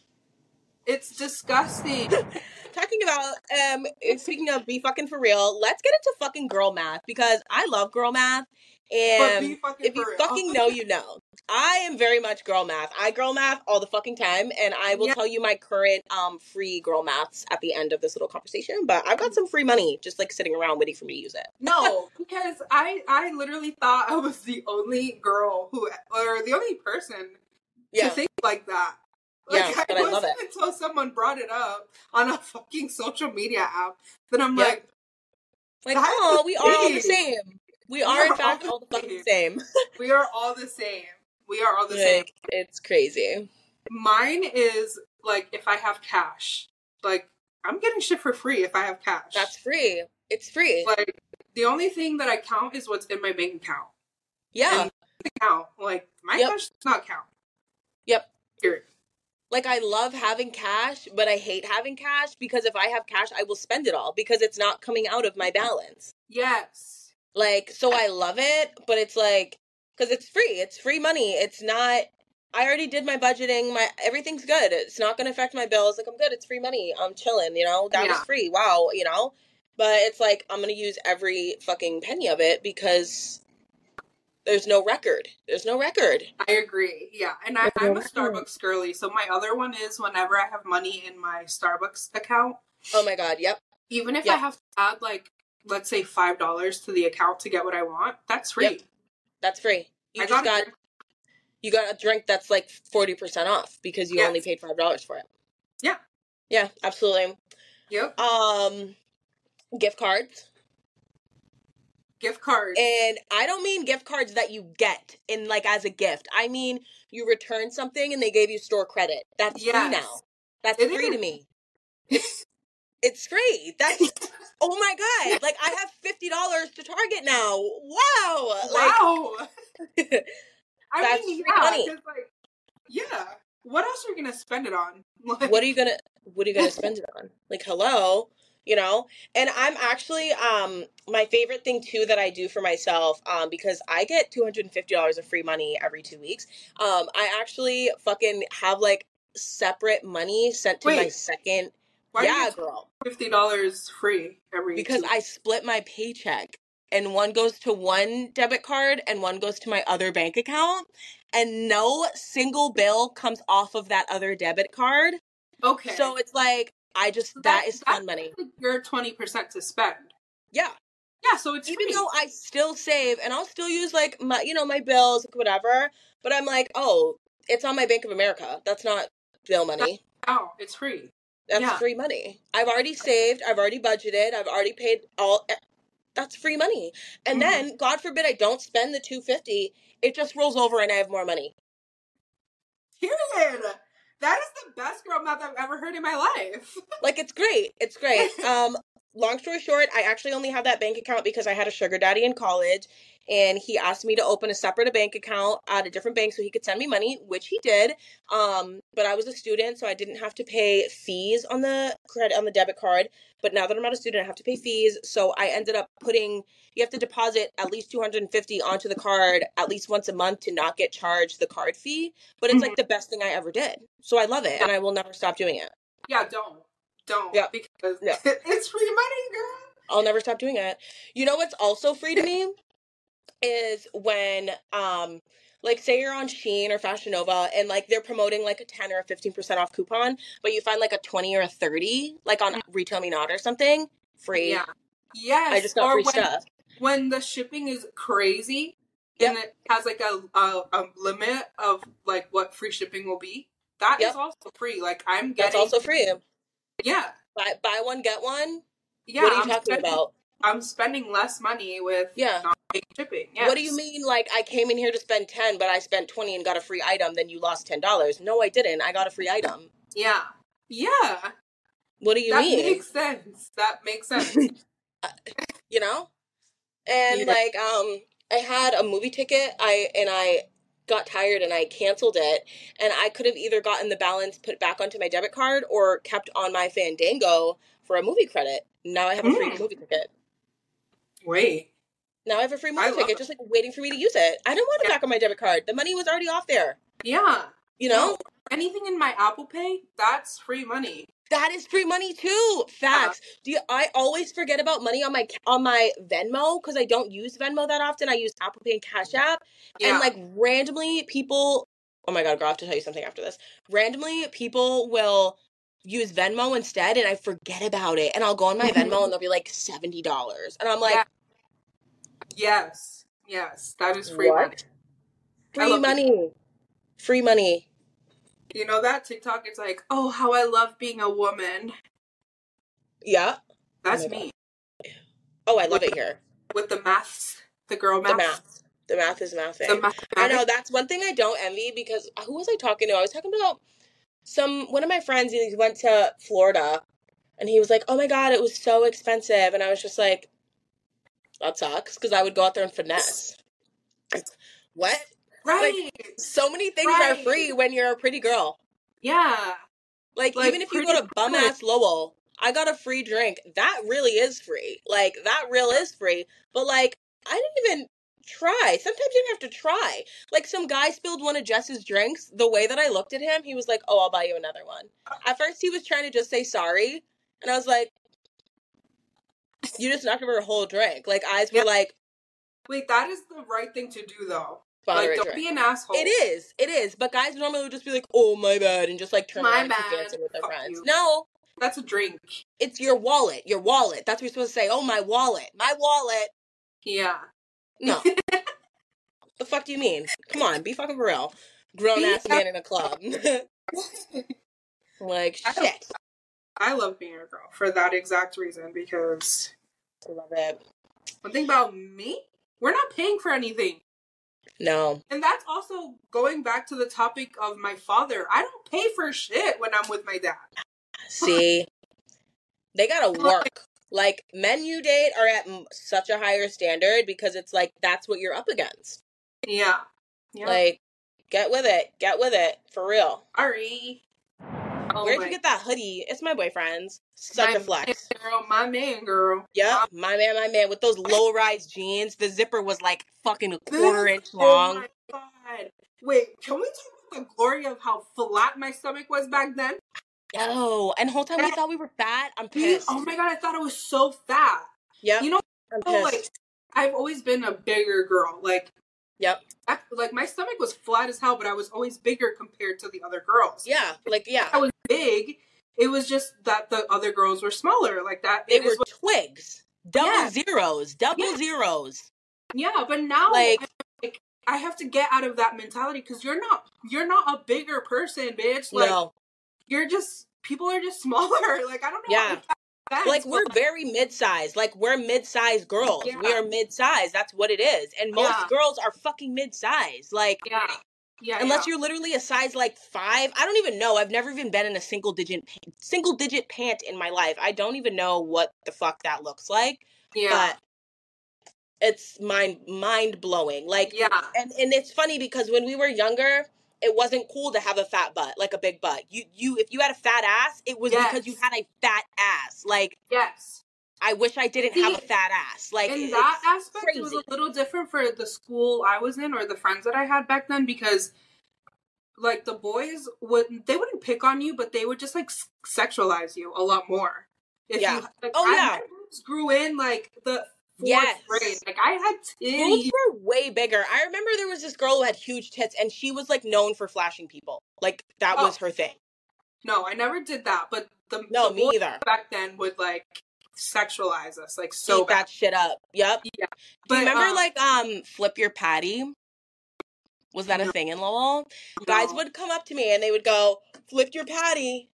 It's disgusting. Talking about um speaking of be fucking for real, let's get into fucking girl math because I love girl math and if you real. fucking know, you know. I am very much girl math. I girl math all the fucking time, and I will Yeah. tell you my current um free girl maths at the end of this little conversation. But I've got some free money just like sitting around waiting for me to use it. No, because I I literally thought I was the only girl who or the only person to think like that. Yeah, but I love wasn't until someone brought it up on a fucking social media app that I'm Yep. like, Like, oh, we are all the same. We are in fact all all the the fucking same. we are all the same. We are all the same. It's crazy. Mine is like if I have cash, like I'm getting shit for free if I have cash. That's free. It's free. like the only thing that I count is what's in my bank account. Yeah. And count like my Yep. cash does not count. Yep. Period. Like I love having cash, but I hate having cash because if I have cash, I will spend it all because it's not coming out of my balance. Yes. Like, so I love it, but it's like, because it's free. It's free money. It's not. I already did my budgeting. My everything's good. It's not going to affect my bills. Like I'm good. It's free money. I'm chilling. You know that was free. Wow. You know, but it's like I'm going to use every fucking penny of it because there's no record. There's no record. I agree. Yeah. And I, With I'm a Starbucks girly. So my other one is whenever I have money in my Starbucks account, Oh my god. Yep. even if Yeah. I have to add like let's say five dollars to the account to get what I want, that's free. Yep. That's free. You I just got, got a drink. you got a drink that's like forty percent off because you Yes. only paid five dollars for it. Yeah. Yeah. Absolutely. Yep. Um, gift cards. gift cards. And I don't mean gift cards that you get in like as a gift. I mean you return something and they gave you store credit. That's free now. That's It free to me. It's it's free. That's oh my god. Like I have fifty dollars to Target now. Wow. Like wow. I That's mean, yeah, money. like, yeah. What else are you gonna spend it on? Like, what are you gonna what are you gonna spend it on like hello you know and i'm actually um my favorite thing too that i do for myself um because i get $250 of free money every two weeks um i actually fucking have like separate money sent to my second Why yeah girl fifty dollars free every? because i split my paycheck and one goes to one debit card and one goes to my other bank account and no single bill comes off of that other debit card okay. so it's like i just So that that- is fun money like your twenty percent to spend. yeah Yeah, so it's even free. though I still save and I'll still use like my you know my bills whatever, but I'm like, oh, it's on my Bank of America. That's not bill money. oh, it's free. That's yeah. free money. I've already saved. I've already budgeted. I've already paid all. eh, That's free money. And Mhm. then, God forbid, I don't spend the two fifty. It just rolls over and I have more money. Period. That is the best girl math I've ever heard in my life. Like it's great. It's great. Um, long story short, I actually only have that bank account because I had a sugar daddy in college, and he asked me to open a separate bank account at a different bank so he could send me money, which he did. Um, but I was a student, so I didn't have to pay fees on the credit on the debit card. But now that I'm not a student, I have to pay fees. So I ended up putting you have to deposit at least 250 onto the card at least once a month to not get charged the card fee. But it's like the best thing I ever did. So I love it and I will never stop doing it. Yeah, don't. Don't. Yeah. Because Yeah. it's free money, girl. I'll never stop doing it. You know what's also free to me is when um like say you're on Shein or Fashion Nova and like they're promoting like a 10 or a 15% off coupon, but you find like a 20 or a 30 like on RetailMeNot or something, free. Yeah. Yes. I just got or free when, stuff. when the shipping is crazy Yep. and it has like a, a a limit of like what free shipping will be. That is Yep. also free. Like I'm getting That's also free. Yeah Buy buy one get one. yeah. what are you I'm talking spending, about? I'm spending less money with Yeah. shipping. Yes. What do you mean like I came in here to spend 10 but I spent 20 and got a free item then you lost $10? No, I didn't. I got a free item. Yeah. Yeah. What do you that mean? That makes sense. That makes sense. you know and Yeah. like um i had a movie ticket i and i got tired and i canceled it and i could have either gotten the balance put back onto my debit card or kept on my fandango for a movie credit now i have a free Mm. movie ticket Wait. now i have a free movie love ticket just like waiting for me to use it i don't want it Yeah. back on my debit card the money was already off there Yeah. you know No, anything in my Apple Pay, that's free money. That is free money too. Uh-huh. Facts. Do you, I always forget about money on my on my Venmo because I don't use Venmo that often. I use Apple Pay and Cash mm-hmm. App. Yeah. And like randomly people oh my god, girl, I have to tell you something after this. Randomly people will use Venmo instead and I forget about it. And I'll go on my Venmo and they'll be like seventy dollars. And I'm like, Yeah. yes. Yes. That is free What? money. Free it. money. Free money. You know that TikTok? It's like, oh, how I love being a woman. Yeah. That's Oh me Oh, I love it here. with the maths, the girl math, The math. The math is mathing. the math. I know that's one thing I don't envy because uh, who was I talking to? I was talking about some one of my friends. He went to Florida, and he was like, "Oh my god, it was so expensive," and I was just like, "That sucks," because I would go out there and finesse. What? Right. So many things are free when you're a pretty girl. yeah. Like, Like, even if you go to bum ass Lowell, I got a free drink. That really is free. Like that real uh is free. But like, I didn't even try. Sometimes you have to try. Like some guy spilled one of Jess's drinks. The way that I looked at him, he was like, "Oh, I'll buy you another one." Uh at first, he was trying to just say sorry, and I was like, "You just knocked over a whole drink." Like eyes were Yeah. like, Wait, that is the right thing to do, though. "Father like, don't drink." be an asshole. It is. It is. But guys normally would just be like, "Oh, my bad," and just like turn My around and keep dancing with their Fuck friends. you. No, That's a drink. it's your wallet. Your wallet. That's what you're supposed to say. Oh, my wallet. My wallet. Yeah. No. the fuck do you mean? Come on, be fucking for real. Grown ass man in a club. like I shit. I love being a girl for that exact reason because I love it. One thing about me, we're not paying for anything. No. And that's also going back to the topic of my father. I don't pay for shit when I'm with my dad. See, they gotta work. Like men you date are at m- such a higher standard because it's like that's what you're up against. Yeah. Yeah. Like, get with it. Get with it for real. Sorry. Oh Where did my- you get that hoodie? It's my boyfriend's. Such my a flex. Girl, my man, girl. Yep, uh, my man, my man, with those low rise jeans. The zipper was like fucking a quarter inch Oh long. my god. Wait, can we talk about the glory of how flat my stomach was back then? Yo, and the whole time we thought we were fat. I'm Dude, oh pissed. oh my god, I thought it was so fat. Yeah, You know, I'm Oh, like. I've always been a bigger girl. Like, Yep. I, like my stomach was flat as hell, but I was always bigger compared to the other girls. Yeah, like yeah, I was big. It was just that the other girls were smaller. Like that. they it were what- twigs, double Yeah. zeros, double Yeah. zeros. yeah, but now Like- like, like I have to get out of that mentality because you're not you're not a bigger person, bitch. Like no, you're just people are just smaller. Like I don't know. Yeah. That like we're but- very mid-sized. Like we're mid-sized girls. We are mid-sized. That's what it is. And most Yeah. girls are fucking mid-sized. Like yeah. Yeah, unless yeah. you're literally a size like five. I don't even know. I've never even been in a single digit single digit pant in my life. I don't even know what the fuck that looks like. yeah, But it's mind mind blowing. Like yeah, and and it's funny because when we were younger it wasn't cool to have a fat butt like a big butt you you if you had a fat ass it was because you had a fat ass like yes. i wish i didn't have a fat ass like in that aspect, it was a little different for the school I was in or the friends that I had back then because, like, the boys would they wouldn't pick on you, but they would just like s- sexualize you a lot more. If Yeah. You, like, Oh, I, yeah. Grew in like the Yes. grade. Like I had boobs titties. were way bigger i remember there was this girl who had huge tits and she was like known for flashing people like that Oh. was her thing No, I never did that. But the no the me either back then would like sexualize us like so Eat bad. that shit up yep Yeah. do But you remember um, like um flip your patty was that a No. thing in lowell guys would come up to me and they would go, "Flip your patty."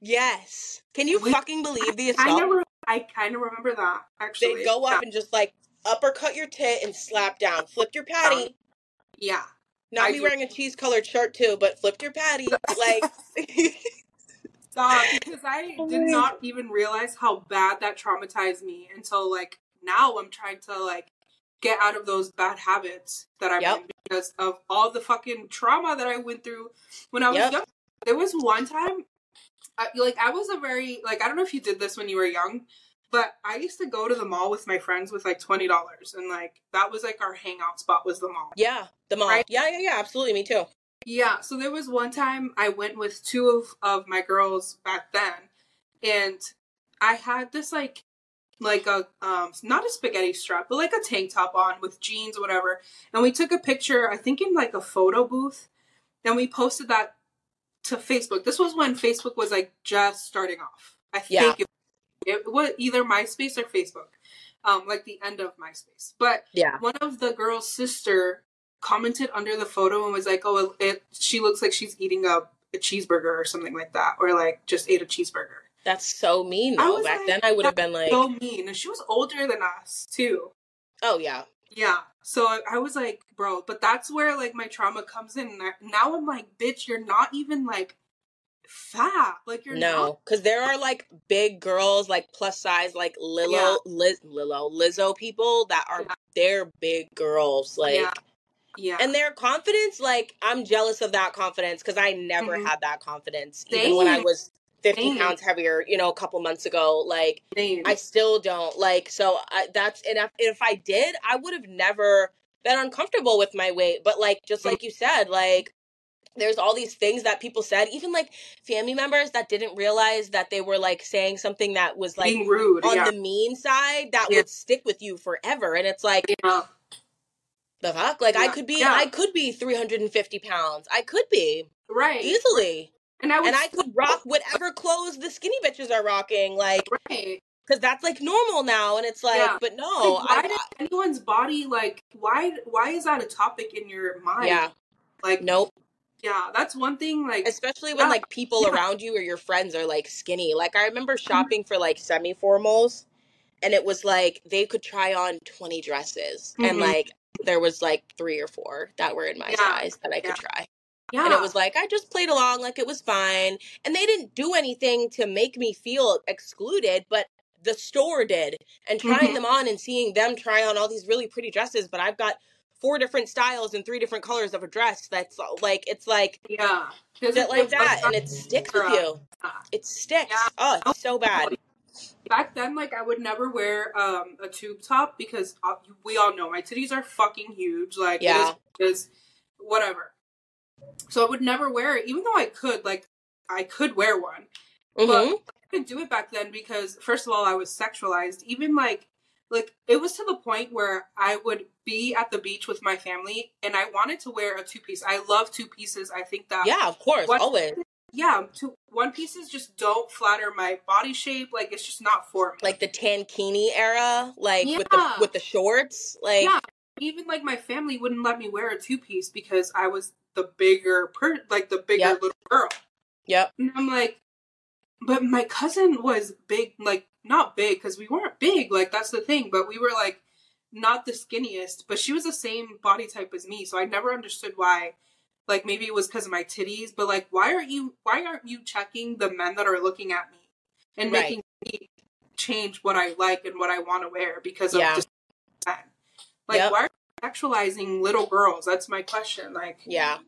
Yes. Can you We- fucking believe the I assault? never. I kind of remember that actually. They'd go up Yeah. and just like uppercut your tit and slap down. Flip your patty. yeah. Not I me do. wearing a cheese colored shirt too, but flip your patty. Like, Stop, because I did not even realize how bad that traumatized me until like now I'm trying to like get out of those bad habits that I'm Yep. in because of all the fucking trauma that I went through when I was Yep. young. There was one time, I, like I was a very like I don't know if you did this when you were young, but I used to go to the mall with my friends with like twenty dollars, and like that was like our hangout spot was the mall. yeah, the mall. Right. Yeah, yeah, yeah. Absolutely, me too. Yeah, so there was one time I went with two of, of my girls back then, and I had this like like a um not a spaghetti strap, but like a tank top on with jeans or whatever. And we took a picture, I think in like a photo booth, and we posted that to Facebook. This was when Facebook was like just starting off. I Yeah. think it, it was either MySpace or Facebook. Um, like the end of MySpace. But Yeah. one of the girl's sister commented under the photo and was like, "Oh, it, it she looks like she's eating a, a cheeseburger or something like that, or like just ate a cheeseburger." That's so mean though. Back like, then I would have been like, so mean, and she was older than us too. oh yeah. Yeah, so I, I was like, "Bro," but that's where like my trauma comes in. I, now I'm like, "Bitch, you're not even like fat. Like you're No, not." because there are like big girls, like plus size, like Lilo, Yeah. Liz, Lilo, Lizzo people that are Yeah. they're big girls, like, Yeah. Yeah, and their confidence, like, I'm jealous of that confidence because I never Mhm. had that confidence, even when I was 50 Same. pounds heavier, you know, a couple months ago. Like, Same. I still don't like. So I, that's and if, if I did, I would have never been uncomfortable with my weight. But like, just like you said, like there's all these things that people said, even like family members that didn't realize that they were like saying something that was like being rude. on yeah. the mean side that Yeah. would stick with you forever. And it's like yeah. the fuck, like I could be. I could be 350 pounds. I could be Right. easily, And I would and I could rock whatever clothes the skinny bitches are rocking, like right. because that's like normal now. And it's like, Yeah. but no, like, why I, did anyone's body like why why is that a topic in your mind? yeah, Like nope. yeah, that's one thing like especially when Yeah. like people Yeah. around you or your friends are like skinny. Like I remember shopping for like semi formals and it was like they could try on 20 dresses and Mhm. like there was like three or four that were in my size that I could try. Yeah. And it was like I just played along like it was fine. And they didn't do anything to make me feel excluded, but the store did. And trying Mhm. them on and seeing them try on all these really pretty dresses, but I've got four different styles and three different colors of a dress that's like it's like yeah, shit it- like that and it sticks with you. It sticks. Yeah. Oh, it's so bad. back then like i would never wear um a tube top because uh, we all know my titties are fucking huge like Yeah. it is, it is whatever so i would never wear it even though i could like i could wear one Mhm. but i couldn't do it back then because first of all i was sexualized even like like it was to the point where i would be at the beach with my family and i wanted to wear a two piece i love two pieces i think that Yeah, of course. What- Always. yeah two one pieces just don't flatter my body shape like it's just not for me Like the tankini era, like with the with the shorts. Like yeah, even like my family wouldn't let me wear a two piece because I was the bigger per like the bigger Yep. little girl. Yep. And I'm like, but my cousin was big, like not big because we weren't big. Like that's the thing, but we were like not the skinniest, but she was the same body type as me. So I never understood why. Like maybe it was because of my titties, but like why aren't you why aren't you checking the men that are looking at me and Right. making me change what I like and what I want to wear because Yeah. of just men? Like Yep. why are you sexualizing little girls? That's my question. Like Yeah.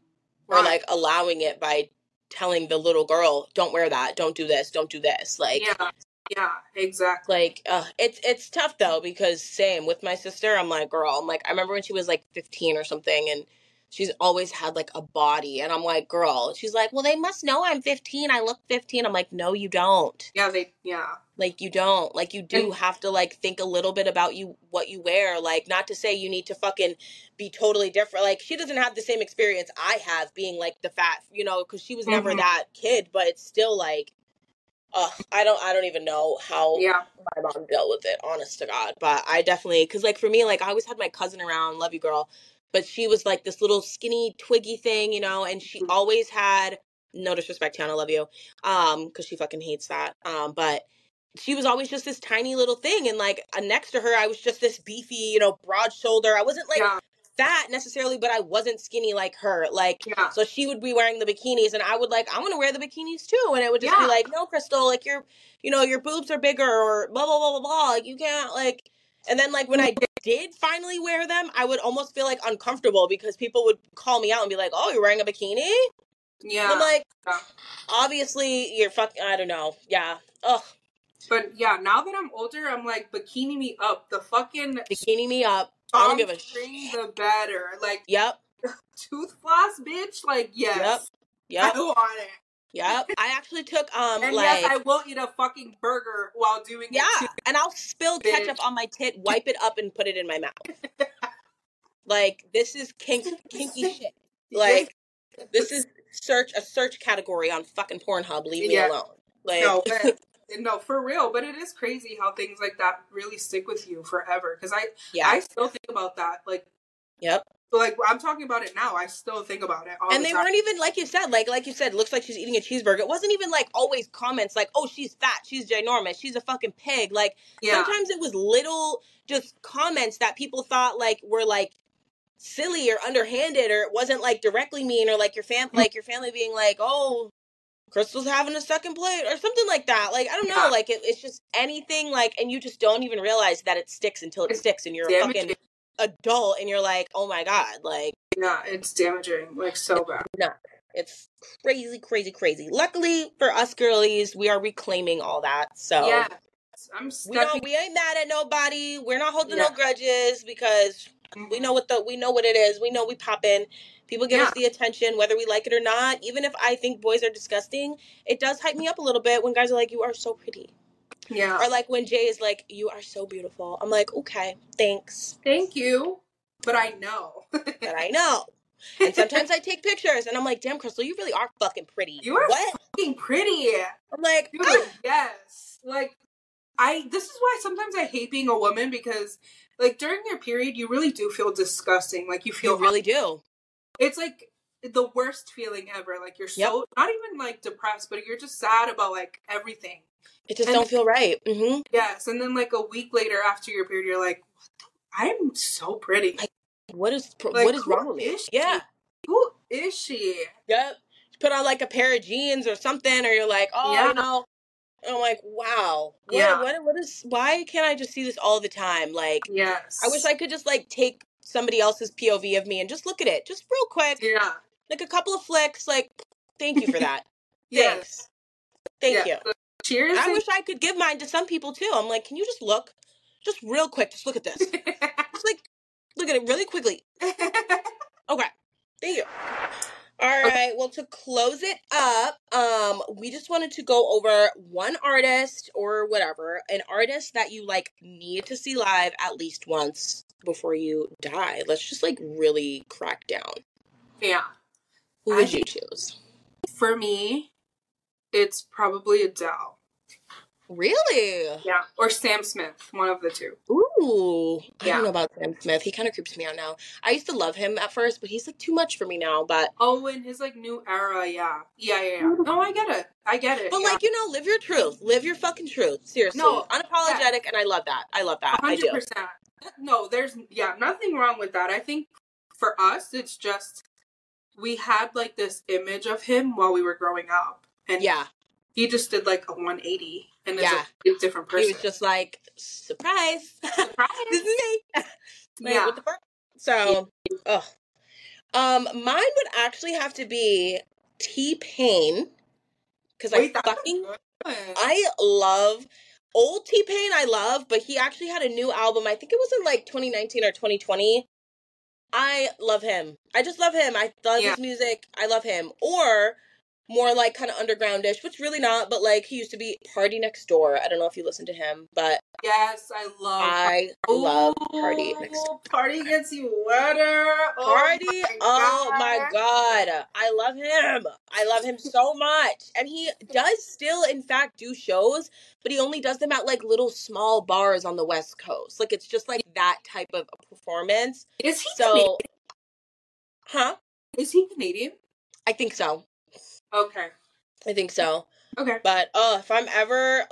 Or why? like allowing it by telling the little girl, "Don't wear that. Don't do this. Don't do this." Like yeah, yeah, exactly. like uh, it's it's tough though because same with my sister i'm like girl i'm like i remember when she was like 15 or something and she's always had like a body and i'm like girl she's like well they must know i'm 15 i look 15 i'm like no you don't Yeah, they yeah. like you don't like you do have to like think a little bit about you what you wear like not to say you need to fucking be totally different like she doesn't have the same experience i have being like the fat you know because she was never Mhm. that kid but it's still like uh, I don't. I don't even know how Yeah. my mom dealt with it, honest to God. But I definitely, because like for me, like I always had my cousin around, love you girl, but she was like this little skinny twiggy thing, you know, and she Mhm. always had no disrespect, Tiana, love you, um, because she fucking hates that, um, but she was always just this tiny little thing, and like uh, next to her, I was just this beefy, you know, broad shoulder. I wasn't like yeah. fat necessarily, but I wasn't skinny like her, like. Yeah. So she would be wearing the bikinis, and I would like, I want to wear the bikinis too, and it would just Yeah. be like, no, Crystal, like your, you know, your boobs are bigger, or blah blah blah blah blah. Like you can't like. And then like when I did finally wear them, I would almost feel like uncomfortable because people would call me out and be like, "Oh, you're wearing a bikini?" Yeah. And I'm like, Yeah. obviously you're fucking. I don't know. Yeah. Ugh. But yeah, now that I'm older, I'm like bikini me up. The fucking Bikini me up. I don't give a shit. the better. Like Yep. tooth floss, bitch. Like yes, Yep. I want it. Yep. I actually took um And like yes, I will eat a fucking burger while doing Yeah, it too. and I'll spill Bitch. ketchup on my tit, wipe it up, and put it in my mouth. like this is kink, kinky shit. Like this is search a search category on fucking Pornhub. Leave me Yeah. alone. Like no, but, no, for real. But it is crazy how things like that really stick with you forever. Because I, yeah, I still think about that. Like, yep. So like I'm talking about it now. I still think about it. All And the they time. weren't even like you said, like like you said, looks like she's eating a cheeseburger. It wasn't even like always comments like, "Oh, she's fat, she's ginormous, she's a fucking pig." Like Yeah, sometimes it was little just comments that people thought like were like silly or underhanded or it wasn't like directly mean or like your fam mm. like your family being like oh crystal's having a second plate or something like that like i don't know Yeah. like it, it's just anything like and you just don't even realize that it sticks until it sticks and you're a fucking adult and you're like oh my god like yeah, it's damaging. Like so bad. No. It's crazy crazy crazy luckily for us girlies we are reclaiming all that so Yeah, I'm we don't we ain't mad at nobody we're not holding no grudges because we know mm-hmm. what the we know what it is. We know we pop in. People give us the attention whether we like it or not. Even if I think boys are disgusting, it does hype me up a little bit when guys are like, "You are so pretty," Yeah. or like when Jay is like, "You are so beautiful." I'm like, "Okay, thanks," Thank you, but I know. but I know. And sometimes I take pictures and I'm like, "Damn, Crystal, you really are fucking pretty." You are what? fucking pretty. I'm like, Dude, "Ah." yes. Like I this is why sometimes I hate being a woman because like during your period you really do feel disgusting. Like you feel you really do. it's like the worst feeling ever. Like you're so not even like depressed, but you're just sad about like everything. It just And- don't feel right. Mm-hmm. Yes, and then like a week later after your period, you're like, I'm so pretty. What is Like, what is wrong with me? Yeah. Who is she? Yep. Put on like a pair of jeans or something, or you're like, oh, Yeah. know. I'm like, wow. What, Yeah. What, what is? Why can't I just see this all the time? Like, Yes. I wish I could just like take somebody else's POV of me and just look at it, just real quick, Yeah. Like a couple of flicks. Like, thank you for that. Yes. Thanks. Thank Yeah. you. Cheers. I wish I could give mine to some people too. I'm like, can you just look, just real quick, just look at this, just like look at it really quickly. Okay. Thank you. All right. Well, to close it up, um, we just wanted to go over one artist or whatever, an artist that you like need to see live at least once before you die. Let's just like really crack down. yeah. Who I would you choose? For me, it's probably Adele. Really? Yeah. Or Sam Smith, one of the two. Ooh, I Yeah. don't know about Sam Smith. He kind of creeps me out now. I used to love him at first, but he's like too much for me now. But Oh, in his like new era, yeah. Yeah, yeah, yeah. No, I get it. I get it. but yeah. like you know, live your truth. Live your fucking truth. Seriously, No, unapologetic, and I love that. I love that. I do. 100%. No, there's yeah, nothing wrong with that. I think for us it's just we had like this image of him while we were growing up. And Yeah, he just did like a 180 and Yeah. is a different person. he was just like surprise. Surprise. this is me. Like, yeah. what the fuck? So, ugh. Um, mine would actually have to be T Pain because I fucking. I love old T Pain. I love, but he actually had a new album. I think it was in like 2019 or 2020. I love him. I just love him. I love Yeah. his music. I love him. Or more like kind of undergroundish, which really not. But like he used to be PartyNextDoor. I don't know if you listen to him, but Yes, I love I love PartyNextDoor. Party gets you wetter. Oh Party. my oh my God. god. I love him. I love him so much. And he does still in fact do shows, but he only does them at like little small bars on the West Coast. Like it's just like that type of performance. Is he So Canadian? Huh? Is he Canadian? I think so. Okay. I think so. Okay. But uh if I'm ever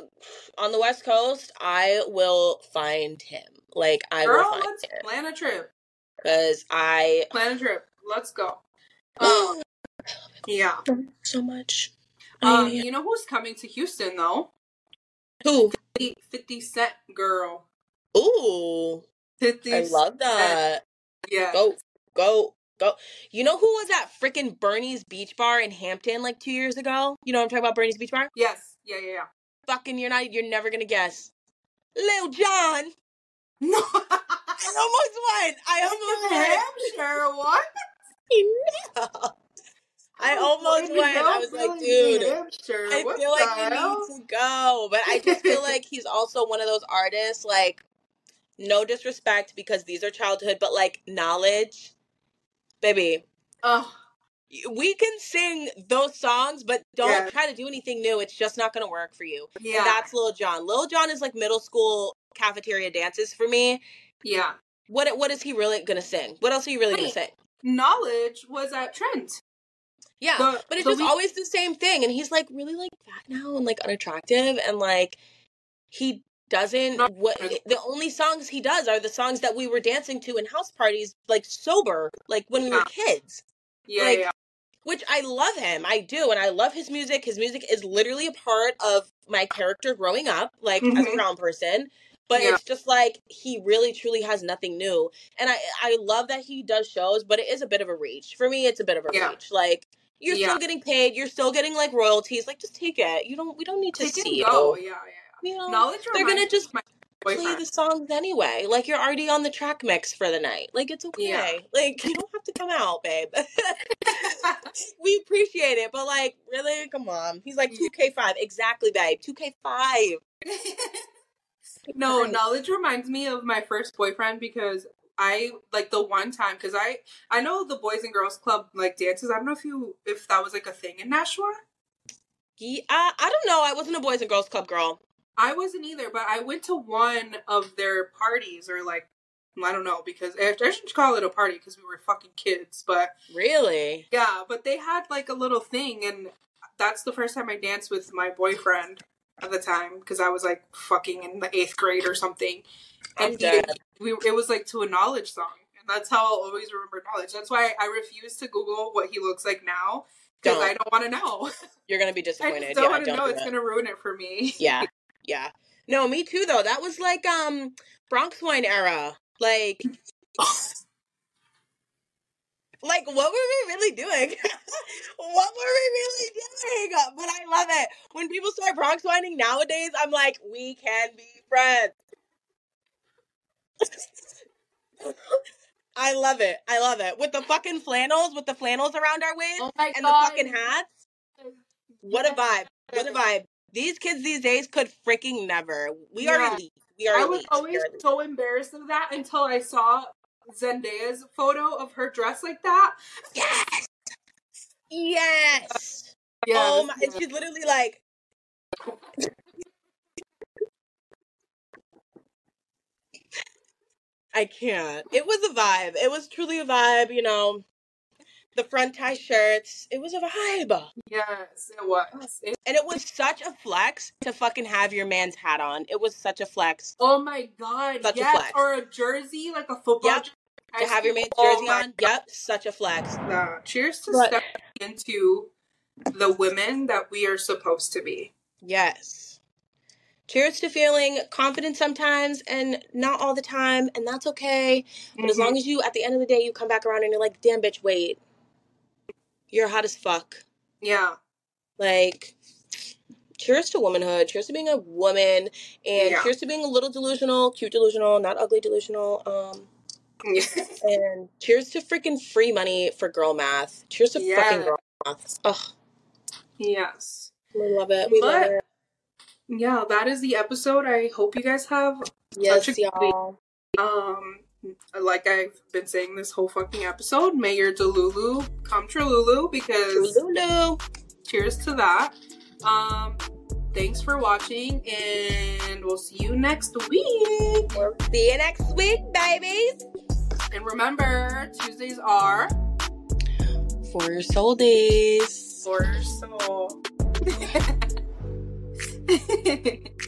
on the West Coast, I will find him. Like I Girl, will find let's him. plan a trip. Because I Plan a trip. Let's go. Um, yeah. so much. Um, you know who's coming to Houston though? Who? 50, 50 Cent girl. Ooh. 50 I love that. Yeah. Go, go, go. You know who was at freaking Bernie's Beach Bar in Hampton like two years ago? You know what I'm talking about, Bernie's Beach Bar? Yes. Yeah, yeah, yeah. Fucking, you're not, you're never gonna guess. Lil Jon. No. I almost won. I almost went. Hampshire, what? I Oh, almost went. no, I was like, New dude. Hampshire. I feel like he hell? needs to go, but I just feel like he's also one of those artists. Like, no disrespect because these are childhood, but like knowledge, baby. Oh, we can sing those songs, but don't Yeah. try to do anything new. It's just not going to work for you. yeah. And that's Lil Jon. Lil Jon is like middle school cafeteria dances for me. yeah. What what is he really going to sing? What else are you really going to sing? Knowledge was at Trent. Yeah, The- but it's just week- always the same thing. And he's like really like fat now and like unattractive and like he doesn't what the only songs he does are the songs that we were dancing to in house parties like sober like when we were kids Yeah, Like, yeah. which I love him. I do, and I love his music. His music is literally a part of my character growing up, like as a brown person. But Yeah. it's just like he really truly has nothing new. And I I love that he does shows, but it is a bit of a reach. For me, it's a bit of a Yeah. reach. Like you're still getting paid, you're still getting like royalties. Like just take it. You don't we don't need to Take see you. Yeah, yeah. You know, Knowledge they're gonna just play the songs anyway. Like you're already on the track mix for the night. Like it's okay. Yeah. Like you don't have to come out, babe. we appreciate it, but like, really, come on. He's like two K five, exactly, babe. Two K five. no, knowledge reminds me of my first boyfriend because I like the one time because I I know the Boys and Girls Club like dances. I don't know if you if that was like a thing in Nashua. Yeah, I, I don't know. I wasn't a boys and girls club girl. I wasn't either, but I went to one of their parties or like I don't know because I shouldn't call it a party because we were fucking kids, but Really? yeah, but they had like a little thing, and that's the first time I danced with my boyfriend at the time because I was like fucking in the eighth grade or something, and dead. we it was like to a knowledge song, and that's how I'll always remember knowledge. That's why I refuse to Google what he looks like now because I don't want to know. You're gonna be I disappointed. just don't yeah, want to know. do It's it. gonna ruin it for me. Yeah, yeah. No, me too. Though that was like um Bronx wine era. Like, like what were we really doing? what were we really doing? But I love it when people start Bronx whining nowadays. I'm like, we can be friends. I love it. I love it. With the fucking flannels, with the flannels around our waist Oh and the fucking hats. What a vibe. What a vibe. These kids these days could freaking never. We are elite. We are I was We always so embarrassed of that until I saw Zendaya's photo of her dress like that. Yes. Yes. Yeah, oh my and she's literally like I can't. It was a vibe. It was truly a vibe, you know. The front tie shirts. It was a vibe. yes, it was. It- And it was such a flex to fucking have your man's hat on. It was such a flex oh my god, Such a yes, flex. or a jersey like a football. Yep. jersey. to have your man's jersey on. Yep, such a flex. God. Cheers to But- stepping into the women that we are supposed to be. Yes. Cheers to feeling confident sometimes and not all the time, and that's okay. But as Mhm. long as you, at the end of the day, you come back around and you're like, damn, bitch, wait. You're hot as fuck. yeah, Like, cheers to womanhood. Cheers to being a woman. And Yeah. cheers to being a little delusional, cute delusional, not ugly delusional. Um, and cheers to freaking free money for girl math. Cheers to fucking girl math. Ugh, yes. we love it. We love it. Yeah, that is the episode. I hope you guys have Yes, such a good week. y'all. Um, like I've been saying this whole fucking episode, may your Delulu come true, because Lulu. cheers to that. Um, thanks for watching, and we'll see you next week. We'll see you next week, babies. And remember, Tuesdays are For your soul days. for your soul.